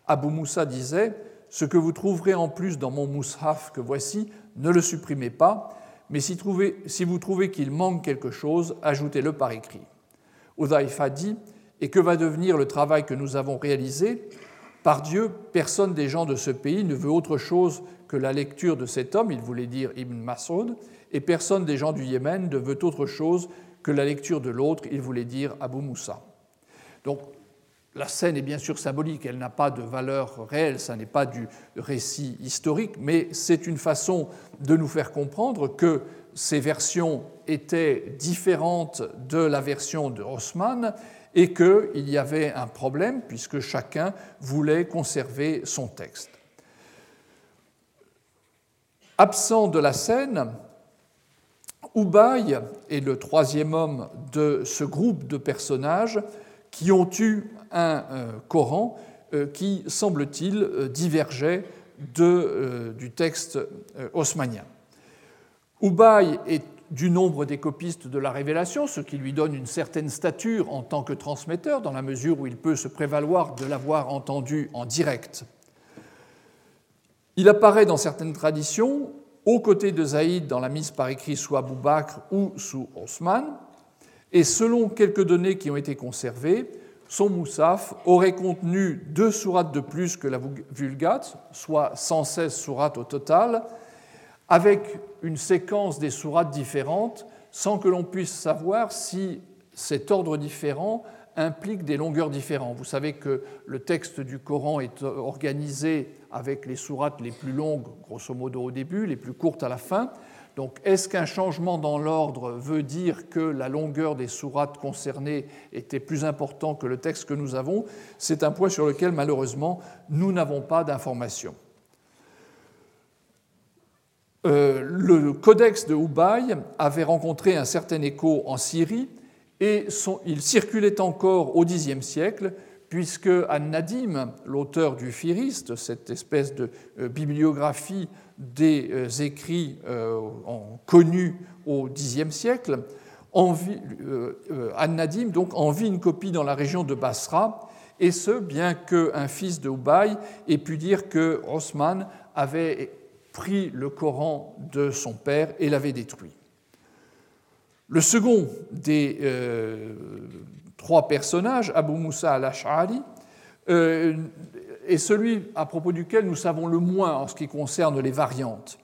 Abu Moussa disait Ce que vous trouverez en plus dans mon moussaf que voici, ne le supprimez pas, mais si, vous trouvez qu'il manque quelque chose, ajoutez-le par écrit. Udhaifa dit et que va devenir le travail que nous avons réalisé? Par Dieu, personne des gens de ce pays ne veut autre chose que la lecture de cet homme, il voulait dire Ibn Masoud, et personne des gens du Yémen ne veut autre chose que la lecture de l'autre, il voulait dire Abu Moussa. Donc la scène est bien sûr symbolique, elle n'a pas de valeur réelle, ça n'est pas du récit historique, mais c'est une façon de nous faire comprendre que ces versions étaient différentes de la version de Haussmann et qu'il y avait un problème puisque chacun voulait conserver son texte. Absent de la scène, Ubay est le troisième homme de ce groupe de personnages qui ont eu un euh, Coran euh, qui, semble-t-il, euh, divergeait du texte haussmannien. Ubay est du nombre des copistes de la révélation, ce qui lui donne une certaine stature en tant que transmetteur, dans la mesure où il peut se prévaloir de l'avoir entendu en direct. Il apparaît dans certaines traditions aux côtés de Zaïd dans la mise par écrit sous Bakr ou sous Osman, et selon quelques données qui ont été conservées, son Moussaf aurait contenu deux sourates de plus que la Vulgate, soit 116 sourates au total, avec une séquence des sourates différentes sans que l'on puisse savoir si cet ordre différent implique des longueurs différentes. Vous savez que le texte du Coran est organisé avec les sourates les plus longues, grosso modo au début, les plus courtes à la fin. Donc est-ce qu'un changement dans l'ordre veut dire que la longueur des sourates concernées était plus importante que le texte que nous avons? C'est un point sur lequel malheureusement nous n'avons pas d'informations. Euh, le codex de Hubei avait rencontré un certain écho en Syrie et il circulait encore au Xe siècle, puisque An-Nadim, l'auteur du Firiste, cette espèce de euh, bibliographie des euh, écrits connus au Xe siècle, An-Nadim envie une copie dans la région de Basra, et ce, bien qu'un fils de Hubei ait pu dire que Osman avait pris le Coran de son père et l'avait détruit. Le second des euh, trois personnages, Abu Musa al-Ash'ari, euh, est celui à propos duquel nous savons le moins en ce qui concerne les variantes.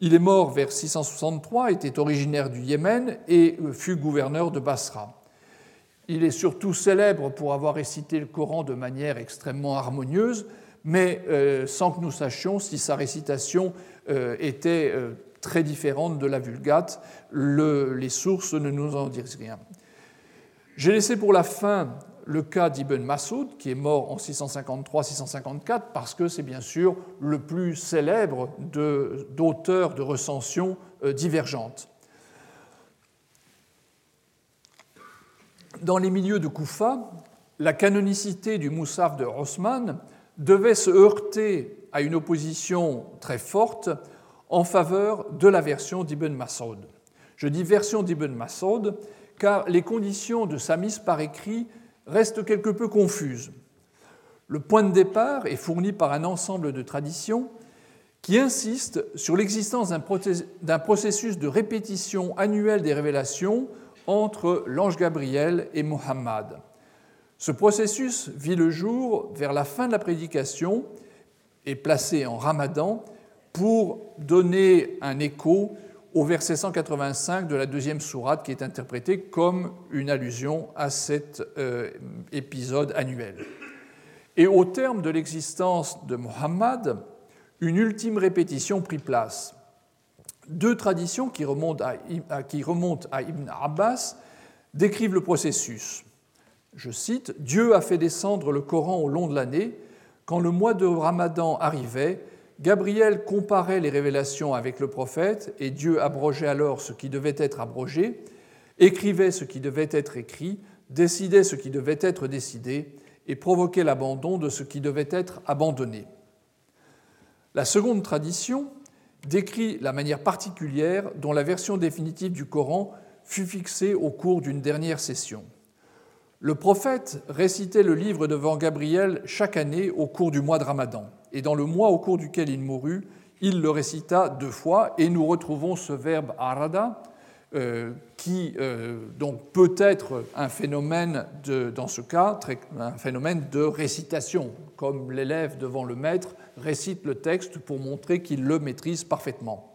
Il est mort vers 663, était originaire du Yémen et fut gouverneur de Basra. Il est surtout célèbre pour avoir récité le Coran de manière extrêmement harmonieuse, mais euh, sans que nous sachions si sa récitation euh, était euh, très différente de la Vulgate. les sources ne nous en disent rien. J'ai laissé pour la fin le cas d'Ibn Masoud, qui est mort en 653-654, parce que c'est bien sûr le plus célèbre d'auteurs de, recensions divergentes. Dans les milieux de Koufa, la canonicité du Moussaf de Osman devait se heurter à une opposition très forte en faveur de la version d'Ibn Masoud. Je dis version d'Ibn Masoud car les conditions de sa mise par écrit restent quelque peu confuses. Le point de départ est fourni par un ensemble de traditions qui insistent sur l'existence d'un processus de répétition annuelle des révélations entre l'ange Gabriel et Mohammed. Ce processus vit le jour vers la fin de la prédication et placé en ramadan pour donner un écho au verset 185 de la deuxième sourate qui est interprété comme une allusion à cet euh, épisode annuel. Et au terme de l'existence de Mohammed, une ultime répétition prit place. Deux traditions qui remontent à, qui remontent à Ibn Abbas décrivent le processus je cite, Dieu a fait descendre le Coran au long de l'année. Quand le mois de Ramadan arrivait, Gabriel comparait les révélations avec le prophète et Dieu abrogeait alors ce qui devait être abrogé, écrivait ce qui devait être écrit, décidait ce qui devait être décidé et provoquait l'abandon de ce qui devait être abandonné. La seconde tradition décrit la manière particulière dont la version définitive du Coran fut fixée au cours d'une dernière session. Le prophète récitait le livre devant Gabriel chaque année au cours du mois de Ramadan. Et dans le mois au cours duquel il mourut, il le récita deux fois. Et nous retrouvons ce verbe arada, euh, qui euh, donc peut être un phénomène, de, dans ce cas, un phénomène de récitation, comme l'élève devant le maître récite le texte pour montrer qu'il le maîtrise parfaitement.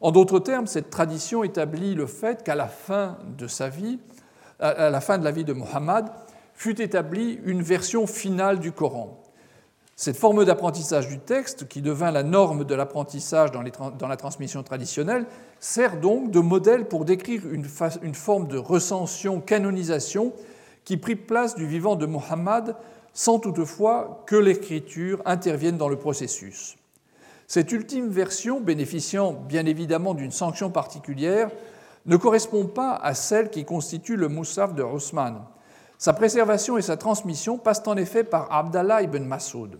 En d'autres termes, cette tradition établit le fait qu'à la fin de sa vie, à la fin de la vie de Mohammed, fut établie une version finale du Coran. Cette forme d'apprentissage du texte, qui devint la norme de l'apprentissage dans, la transmission traditionnelle, sert donc de modèle pour décrire une, forme de recension, canonisation, qui prit place du vivant de Mohammed sans toutefois que l'écriture intervienne dans le processus. Cette ultime version, bénéficiant bien évidemment d'une sanction particulière, ne correspond pas à celle qui constitue le Moussaf de Osman. Sa préservation et sa transmission passent en effet par Abdallah ibn Masoud.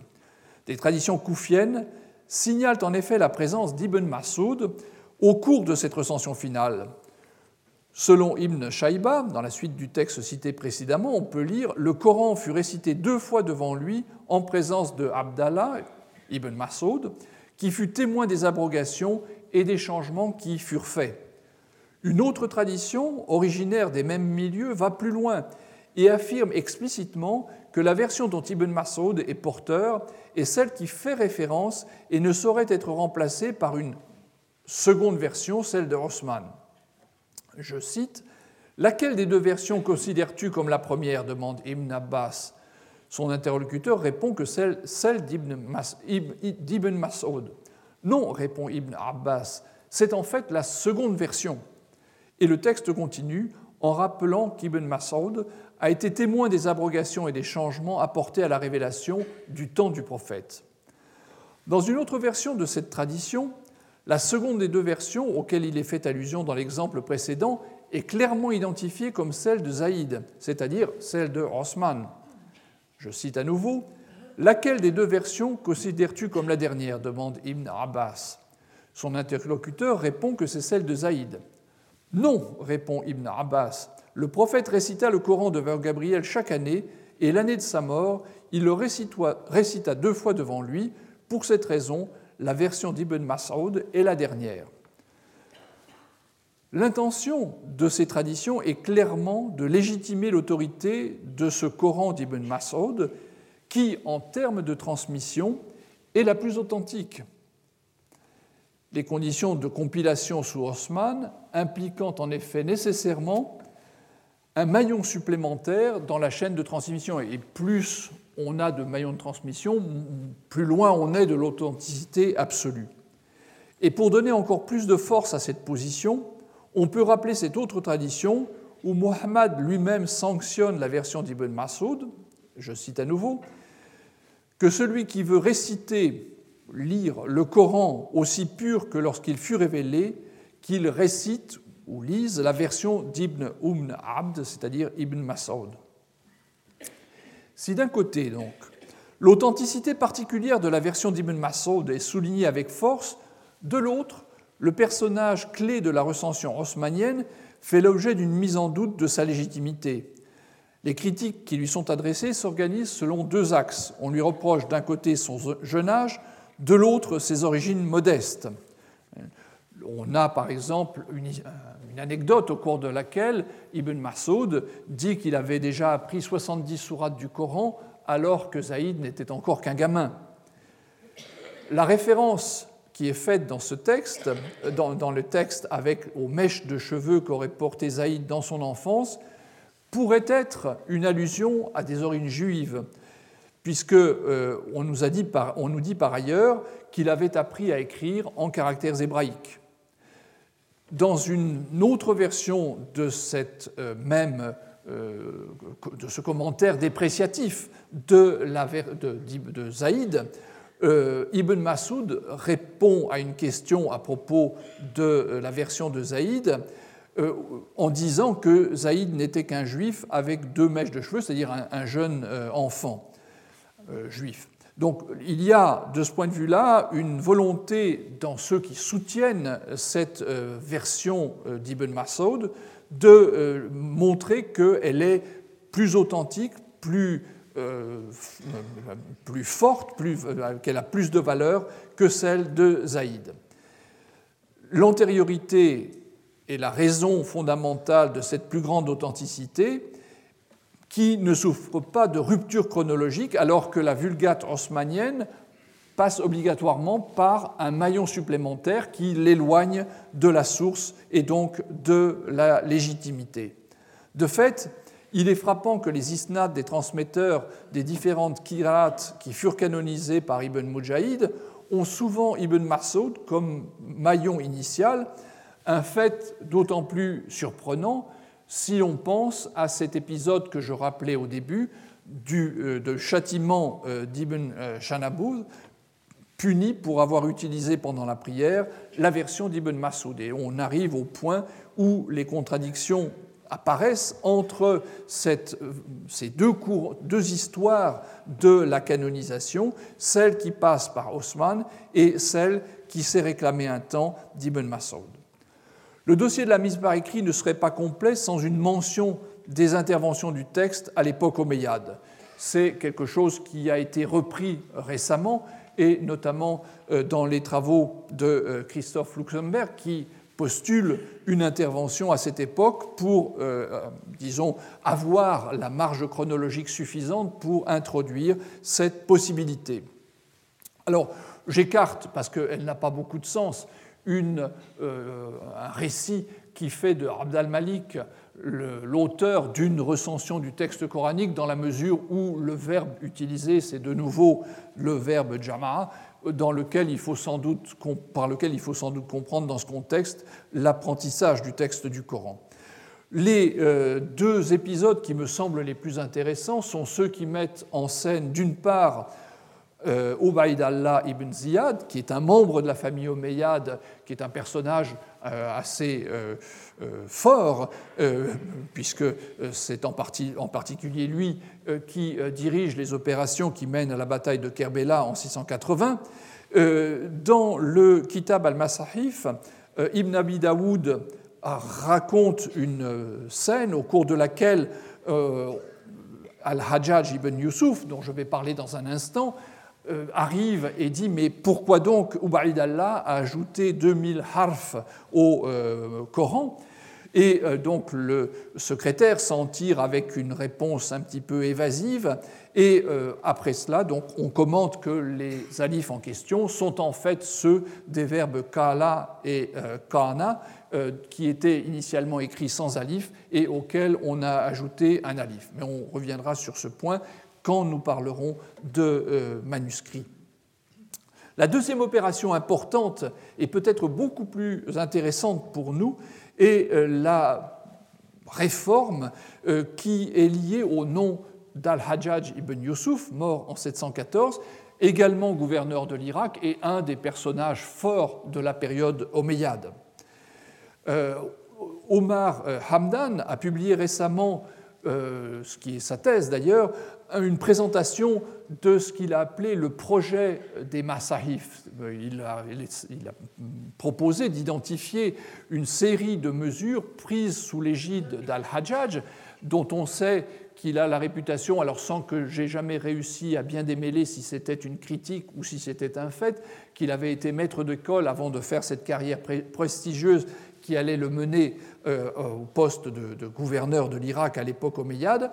Des traditions koufiennes signalent en effet la présence d'Ibn Masoud au cours de cette recension finale. Selon Ibn Shaiba, dans la suite du texte cité précédemment, on peut lire Le Coran fut récité deux fois devant lui en présence de Abdallah ibn Masoud, qui fut témoin des abrogations et des changements qui furent faits. Une autre tradition, originaire des mêmes milieux, va plus loin et affirme explicitement que la version dont Ibn Masoud est porteur est celle qui fait référence et ne saurait être remplacée par une seconde version, celle de Osman. Je cite Laquelle des deux versions considères-tu comme la première? demande Ibn Abbas. Son interlocuteur répond que celle, celle d'Ibn Masoud. Non, répond Ibn Abbas, c'est en fait la seconde version. Et le texte continue en rappelant qu'Ibn Masoud a été témoin des abrogations et des changements apportés à la révélation du temps du prophète. Dans une autre version de cette tradition, la seconde des deux versions auxquelles il est fait allusion dans l'exemple précédent est clairement identifiée comme celle de Zaïd, c'est-à-dire celle de Osman. Je cite à nouveau Laquelle des deux versions considères-tu comme la dernière? demande Ibn Abbas. Son interlocuteur répond que c'est celle de Zaïd. Non, répond Ibn Abbas. Le prophète récita le Coran devant Gabriel chaque année, et l'année de sa mort, il le récita deux fois devant lui. Pour cette raison, la version d'Ibn Mas'ud est la dernière. L'intention de ces traditions est clairement de légitimer l'autorité de ce Coran d'Ibn Mas'ud, qui, en termes de transmission, est la plus authentique. Les conditions de compilation sous Haussmann impliquant en effet nécessairement un maillon supplémentaire dans la chaîne de transmission. Et plus on a de maillons de transmission, plus loin on est de l'authenticité absolue. Et pour donner encore plus de force à cette position, on peut rappeler cette autre tradition où Mohammed lui-même sanctionne la version d'Ibn Masoud, je cite à nouveau, que celui qui veut réciter, lire le Coran aussi pur que lorsqu'il fut révélé, qu'il récite ou lise la version d'Ibn Umn Abd, c'est-à-dire Ibn Masoud. Si d'un côté, donc, l'authenticité particulière de la version d'Ibn Masoud est soulignée avec force, de l'autre, le personnage clé de la recension haussmannienne fait l'objet d'une mise en doute de sa légitimité. Les critiques qui lui sont adressées s'organisent selon deux axes. On lui reproche d'un côté son jeune âge, de l'autre ses origines modestes. On a par exemple une, anecdote au cours de laquelle Ibn Masoud dit qu'il avait déjà appris 70 sourates du Coran alors que Zaïd n'était encore qu'un gamin. La référence qui est faite dans ce texte, dans, le texte avec aux mèches de cheveux qu'aurait porté Zaïd dans son enfance, pourrait être une allusion à des origines juives, puisque euh, on nous dit par ailleurs qu'il avait appris à écrire en caractères hébraïques. Dans une autre version euh, euh, de ce commentaire dépréciatif de, la, Zaïd, euh, Ibn Masoud répond à une question à propos de la version de Zaïd en disant que Zaïd n'était qu'un juif avec deux mèches de cheveux, c'est-à-dire un, jeune enfant juif. Donc il y a de ce point de vue-là une volonté dans ceux qui soutiennent cette version d'Ibn Masoud de montrer qu'elle est plus authentique, plus euh, forte, euh, qu'elle a plus de valeur que celle de Zaïd. L'antériorité est la raison fondamentale de cette plus grande authenticité qui ne souffre pas de rupture chronologique alors que la vulgate haussmannienne passe obligatoirement par un maillon supplémentaire qui l'éloigne de la source et donc de la légitimité. De fait, il est frappant que les isnads des transmetteurs des différentes kirats qui furent canonisés par Ibn Mujahid ont souvent Ibn Masoud comme maillon initial, un fait d'autant plus surprenant si l'on pense à cet épisode que je rappelais au début du, euh, de châtiment euh, d'Ibn euh, Shanaboud, puni pour avoir utilisé pendant la prière la version d'Ibn Masoud. Et on arrive au point où les contradictions apparaissent entre ces deux, deux, histoires de la canonisation, celle qui passe par Osman et celle qui s'est réclamée un temps d'Ibn Masoud. Le dossier de la mise par écrit ne serait pas complet sans une mention des interventions du texte à l'époque omeyyade. C'est quelque chose qui a été repris récemment et notamment euh, dans les travaux de euh, Christophe Luxemburg qui postule une intervention à cette époque pour, euh, disons, avoir la marge chronologique suffisante pour introduire cette possibilité. Alors, j'écarte, parce qu'elle n'a pas beaucoup de sens, euh, un récit qui fait de Abd al-Malik l'auteur d'une recension du texte coranique dans la mesure où le verbe utilisé, c'est de nouveau le verbe jama'a, dans lequel il faut sans doute, par lequel il faut sans doute comprendre dans ce contexte l'apprentissage du texte du Coran. Les euh, deux épisodes qui me semblent les plus intéressants sont ceux qui mettent en scène d'une part euh, Ubaid Allah ibn Ziyad, qui est un membre de la famille Omeyyade, qui est un personnage euh, assez euh, fort, puisque c'est en, en, particulier lui qui dirige les opérations qui mènent à la bataille de Kerbela en 680. Dans le Kitab al-Masahif, Ibn Abi Daoud raconte une scène au cours de laquelle Al-Hajjaj ibn Yusuf, dont je vais parler dans un instant, euh, arrive et dit Mais pourquoi donc Ubaid Allah a ajouté 2000 harfs au euh, Coran? Et euh, donc le secrétaire s'en tire avec une réponse un petit peu évasive. Et euh, après cela, donc, on commente que les alifs en question sont en fait ceux des verbes kala et euh, kana, qui étaient initialement écrits sans alif et auxquels on a ajouté un alif. Mais on reviendra sur ce point quand nous parlerons de manuscrits. La deuxième opération importante et peut-être beaucoup plus intéressante pour nous est euh, la réforme euh, qui est liée au nom d'Al-Hajjaj ibn Yusuf, mort en 714, également gouverneur de l'Irak et un des personnages forts de la période omeyyade. Euh, Omar Hamdan a publié récemment, ce qui est sa thèse d'ailleurs, une présentation de ce qu'il a appelé le projet des a, il a proposé d'identifier une série de mesures prises sous l'égide d'Al-Hajjaj, dont on sait qu'il a la réputation, alors sans que j'ai jamais réussi à bien démêler si c'était une critique ou si c'était un fait, qu'il avait été maître d'école avant de faire cette carrière prestigieuse qui allait le mener euh, au poste de, de gouverneur de l'Irak à l'époque omeyyade.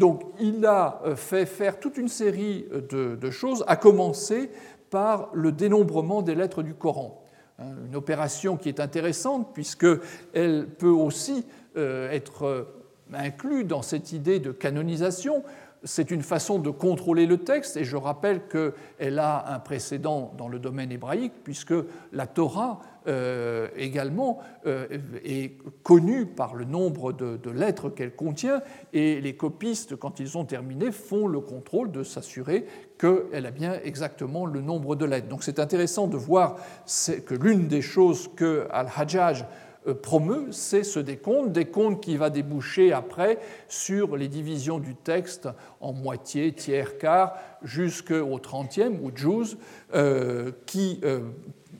Donc il a euh, fait faire toute une série de, choses, à commencer par le dénombrement des lettres du Coran. Hein, une opération qui est intéressante puisqu'elle peut aussi euh, être euh, inclue dans cette idée de canonisation, c'est une façon de contrôler le texte, et je rappelle qu'elle a un précédent dans le domaine hébraïque, puisque la Torah euh, également euh, est connue par le nombre de, lettres qu'elle contient, et les copistes, quand ils ont terminé, font le contrôle de s'assurer qu'elle a bien exactement le nombre de lettres. Donc c'est intéressant de voir que l'une des choses que Al-Hajjaj euh, promeut, c'est ce décompte, décompte qui va déboucher après sur les divisions du texte en moitié, tiers, quart, jusqu'au 30e, ou juz, qui euh,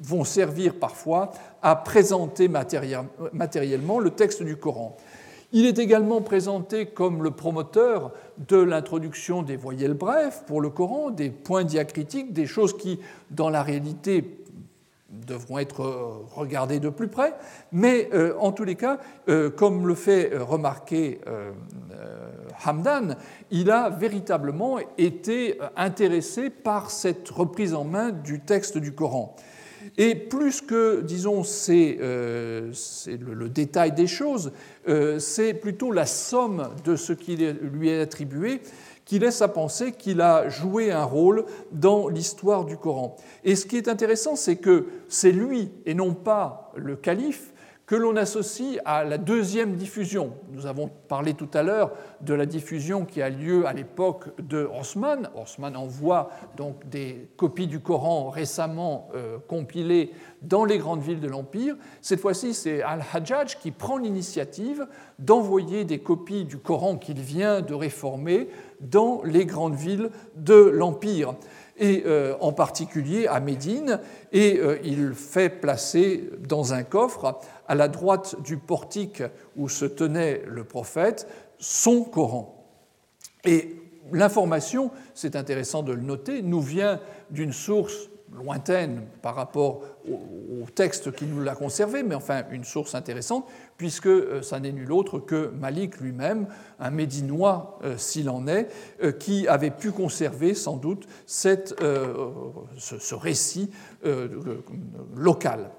vont servir parfois à présenter matériellement le texte du Coran. Il est également présenté comme le promoteur de l'introduction des voyelles brèves pour le Coran, des points diacritiques, des choses qui, dans la réalité, devront être euh, regardés de plus près, mais euh, en tous les cas, euh, comme le fait remarquer Hamdan, il a véritablement été intéressé par cette reprise en main du texte du Coran. Et plus que, disons, c'est le, détail des choses, c'est plutôt la somme de ce qui lui est attribué qui laisse à penser qu'il a joué un rôle dans l'histoire du Coran. Et ce qui est intéressant, c'est que c'est lui et non pas le calife que l'on associe à la deuxième diffusion. Nous avons parlé tout à l'heure de la diffusion qui a lieu à l'époque de Osman. Osman envoie donc des copies du Coran récemment euh, compilées dans les grandes villes de l'Empire. Cette fois-ci, c'est Al-Hajjaj qui prend l'initiative d'envoyer des copies du Coran qu'il vient de réformer dans les grandes villes de l'Empire et euh, en particulier à Médine, et euh, il fait placer dans un coffre, à la droite du portique où se tenait le prophète, son Coran. Et l'information, c'est intéressant de le noter, nous vient d'une source lointaine par rapport au, texte qui nous l'a conservé, mais enfin une source intéressante, puisque euh, ça n'est nul autre que Malik lui-même, un Médinois euh, s'il en est, euh, qui avait pu conserver sans doute cette, ce, récit local.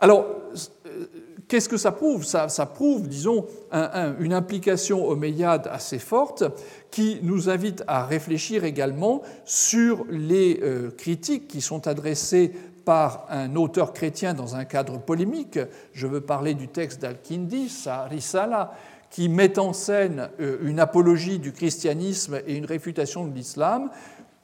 Alors, qu'est-ce que ça prouve? Ça, prouve, disons, une implication omeyyade assez forte qui nous invite à réfléchir également sur les critiques qui sont adressées par un auteur chrétien dans un cadre polémique. Je veux parler du texte d'Al-Kindi, sa Risala, qui met en scène euh, une apologie du christianisme et une réfutation de l'islam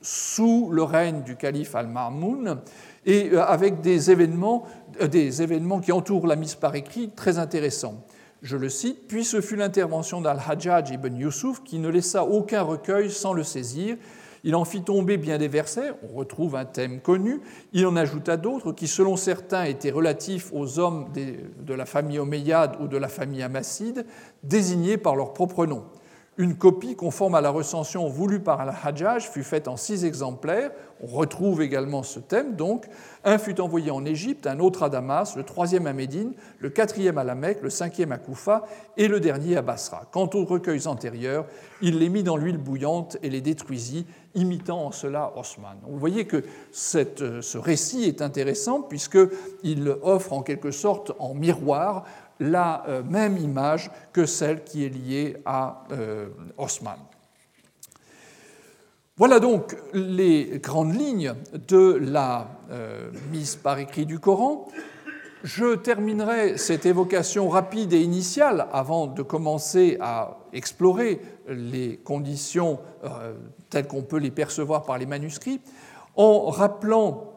sous le règne du calife Al-Ma'moun et euh, avec des événements, euh, des événements qui entourent la mise par écrit très intéressants. Je le cite, puis ce fut l'intervention d'Al-Hajjaj ibn Yusuf qui ne laissa aucun recueil sans le saisir. Il en fit tomber bien des versets, on retrouve un thème connu, il en ajouta d'autres qui, selon certains, étaient relatifs aux hommes de la famille omeyyade ou de la famille amasside, désignés par leur propre nom. Une copie conforme à la recension voulue par Al-Hajjaj fut faite en six exemplaires. On retrouve également ce thème, donc. Un fut envoyé en Égypte, un autre à Damas, le troisième à Médine, le quatrième à la Mecque, le cinquième à Koufa et le dernier à Basra. Quant aux recueils antérieurs, il les mit dans l'huile bouillante et les détruisit, imitant en cela Osman. Vous voyez que ce récit est intéressant puisqu'il offre en quelque sorte en miroir la euh, même image que celle qui est liée à euh. Voilà donc les grandes lignes de la euh, mise par écrit du Coran. Je terminerai cette évocation rapide et initiale avant de commencer à explorer les conditions telles qu'on peut les percevoir par les manuscrits, en rappelant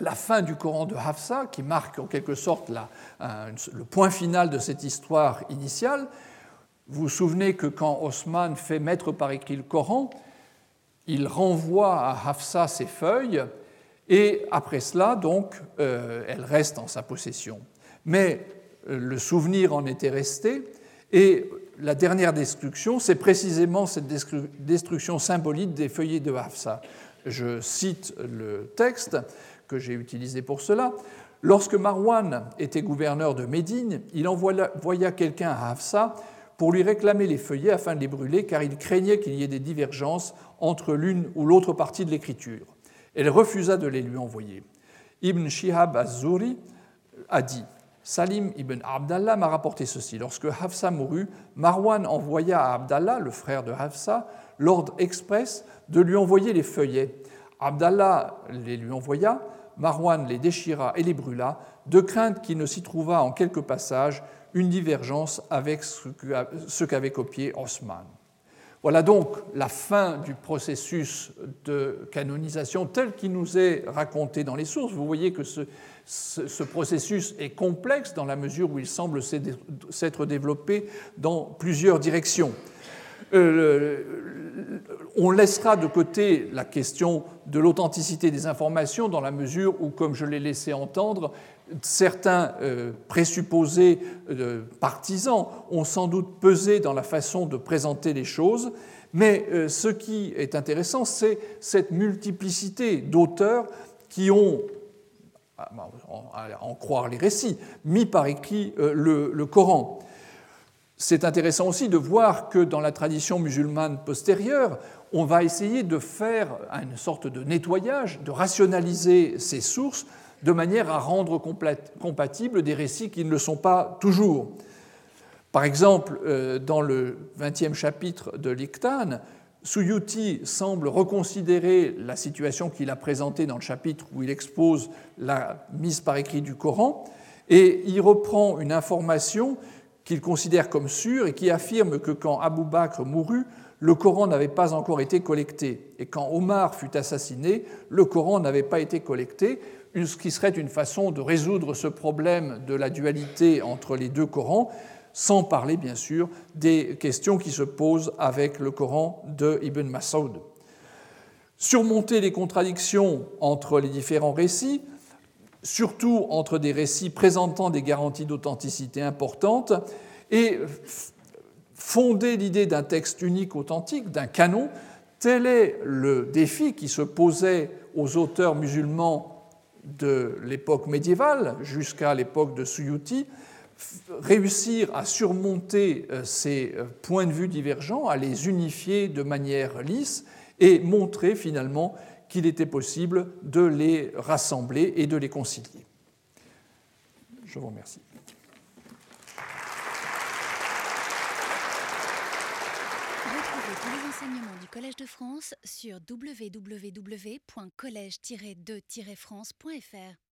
la fin du Coran de Hafsa, qui marque en quelque sorte le point final de cette histoire initiale. Vous vous souvenez que quand Osman fait mettre par écrit le Coran, il renvoie à Hafsa ses feuilles et après cela, donc, euh, elles restent en sa possession. Mais euh, le souvenir en était resté et la dernière destruction, c'est précisément cette destruction symbolique des feuillets de Hafsa. Je cite le texte que j'ai utilisé pour cela. Lorsque Marwan était gouverneur de Médine, il envoya quelqu'un à Hafsa pour lui réclamer les feuillets afin de les brûler, car il craignait qu'il y ait des divergences entre l'une ou l'autre partie de l'écriture. Elle refusa de les lui envoyer. Ibn Shihab az-Zuri a dit Salim ibn Abdallah m'a rapporté ceci. Lorsque Hafsa mourut, Marwan envoya à Abdallah, le frère de Hafsa, l'ordre express de lui envoyer les feuillets. Abdallah les lui envoya, Marwan les déchira et les brûla, de crainte qu'il ne s'y trouvât en quelques passages une divergence avec ce qu'avait copié Osman. Voilà donc la fin du processus de canonisation tel qu'il nous est raconté dans les sources. Vous voyez que ce, processus est complexe dans la mesure où il semble s'être développé dans plusieurs directions. Euh, on laissera de côté la question de l'authenticité des informations dans la mesure où, comme je l'ai laissé entendre, certains euh, présupposés euh, partisans ont sans doute pesé dans la façon de présenter les choses, mais ce qui est intéressant, c'est cette multiplicité d'auteurs qui ont, à en croire les récits, mis par écrit le Coran. C'est intéressant aussi de voir que dans la tradition musulmane postérieure, on va essayer de faire une sorte de nettoyage, de rationaliser ces sources de manière à rendre compatibles des récits qui ne le sont pas toujours. Par exemple, euh, dans le 20e chapitre de l'Iqtan, Suyuti semble reconsidérer la situation qu'il a présentée dans le chapitre où il expose la mise par écrit du Coran, et il reprend une information qu'il considère comme sûr et qui affirme que quand Abou Bakr mourut, le Coran n'avait pas encore été collecté. Et quand Omar fut assassiné, le Coran n'avait pas été collecté, ce qui serait une façon de résoudre ce problème de la dualité entre les deux Corans, sans parler bien sûr des questions qui se posent avec le Coran de Ibn Mas'ud. Surmonter les contradictions entre les différents récits, surtout entre des récits présentant des garanties d'authenticité importantes, et fonder l'idée d'un texte unique authentique, d'un canon, tel est le défi qui se posait aux auteurs musulmans de l'époque médiévale jusqu'à l'époque de Suyuti, réussir à surmonter euh, ces euh, points de vue divergents, à les unifier de manière lisse et montrer finalement qu'il était possible de les rassembler et de les concilier. Je vous remercie. Retrouvez tous les enseignements du Collège de France sur www.colège-2-france.fr.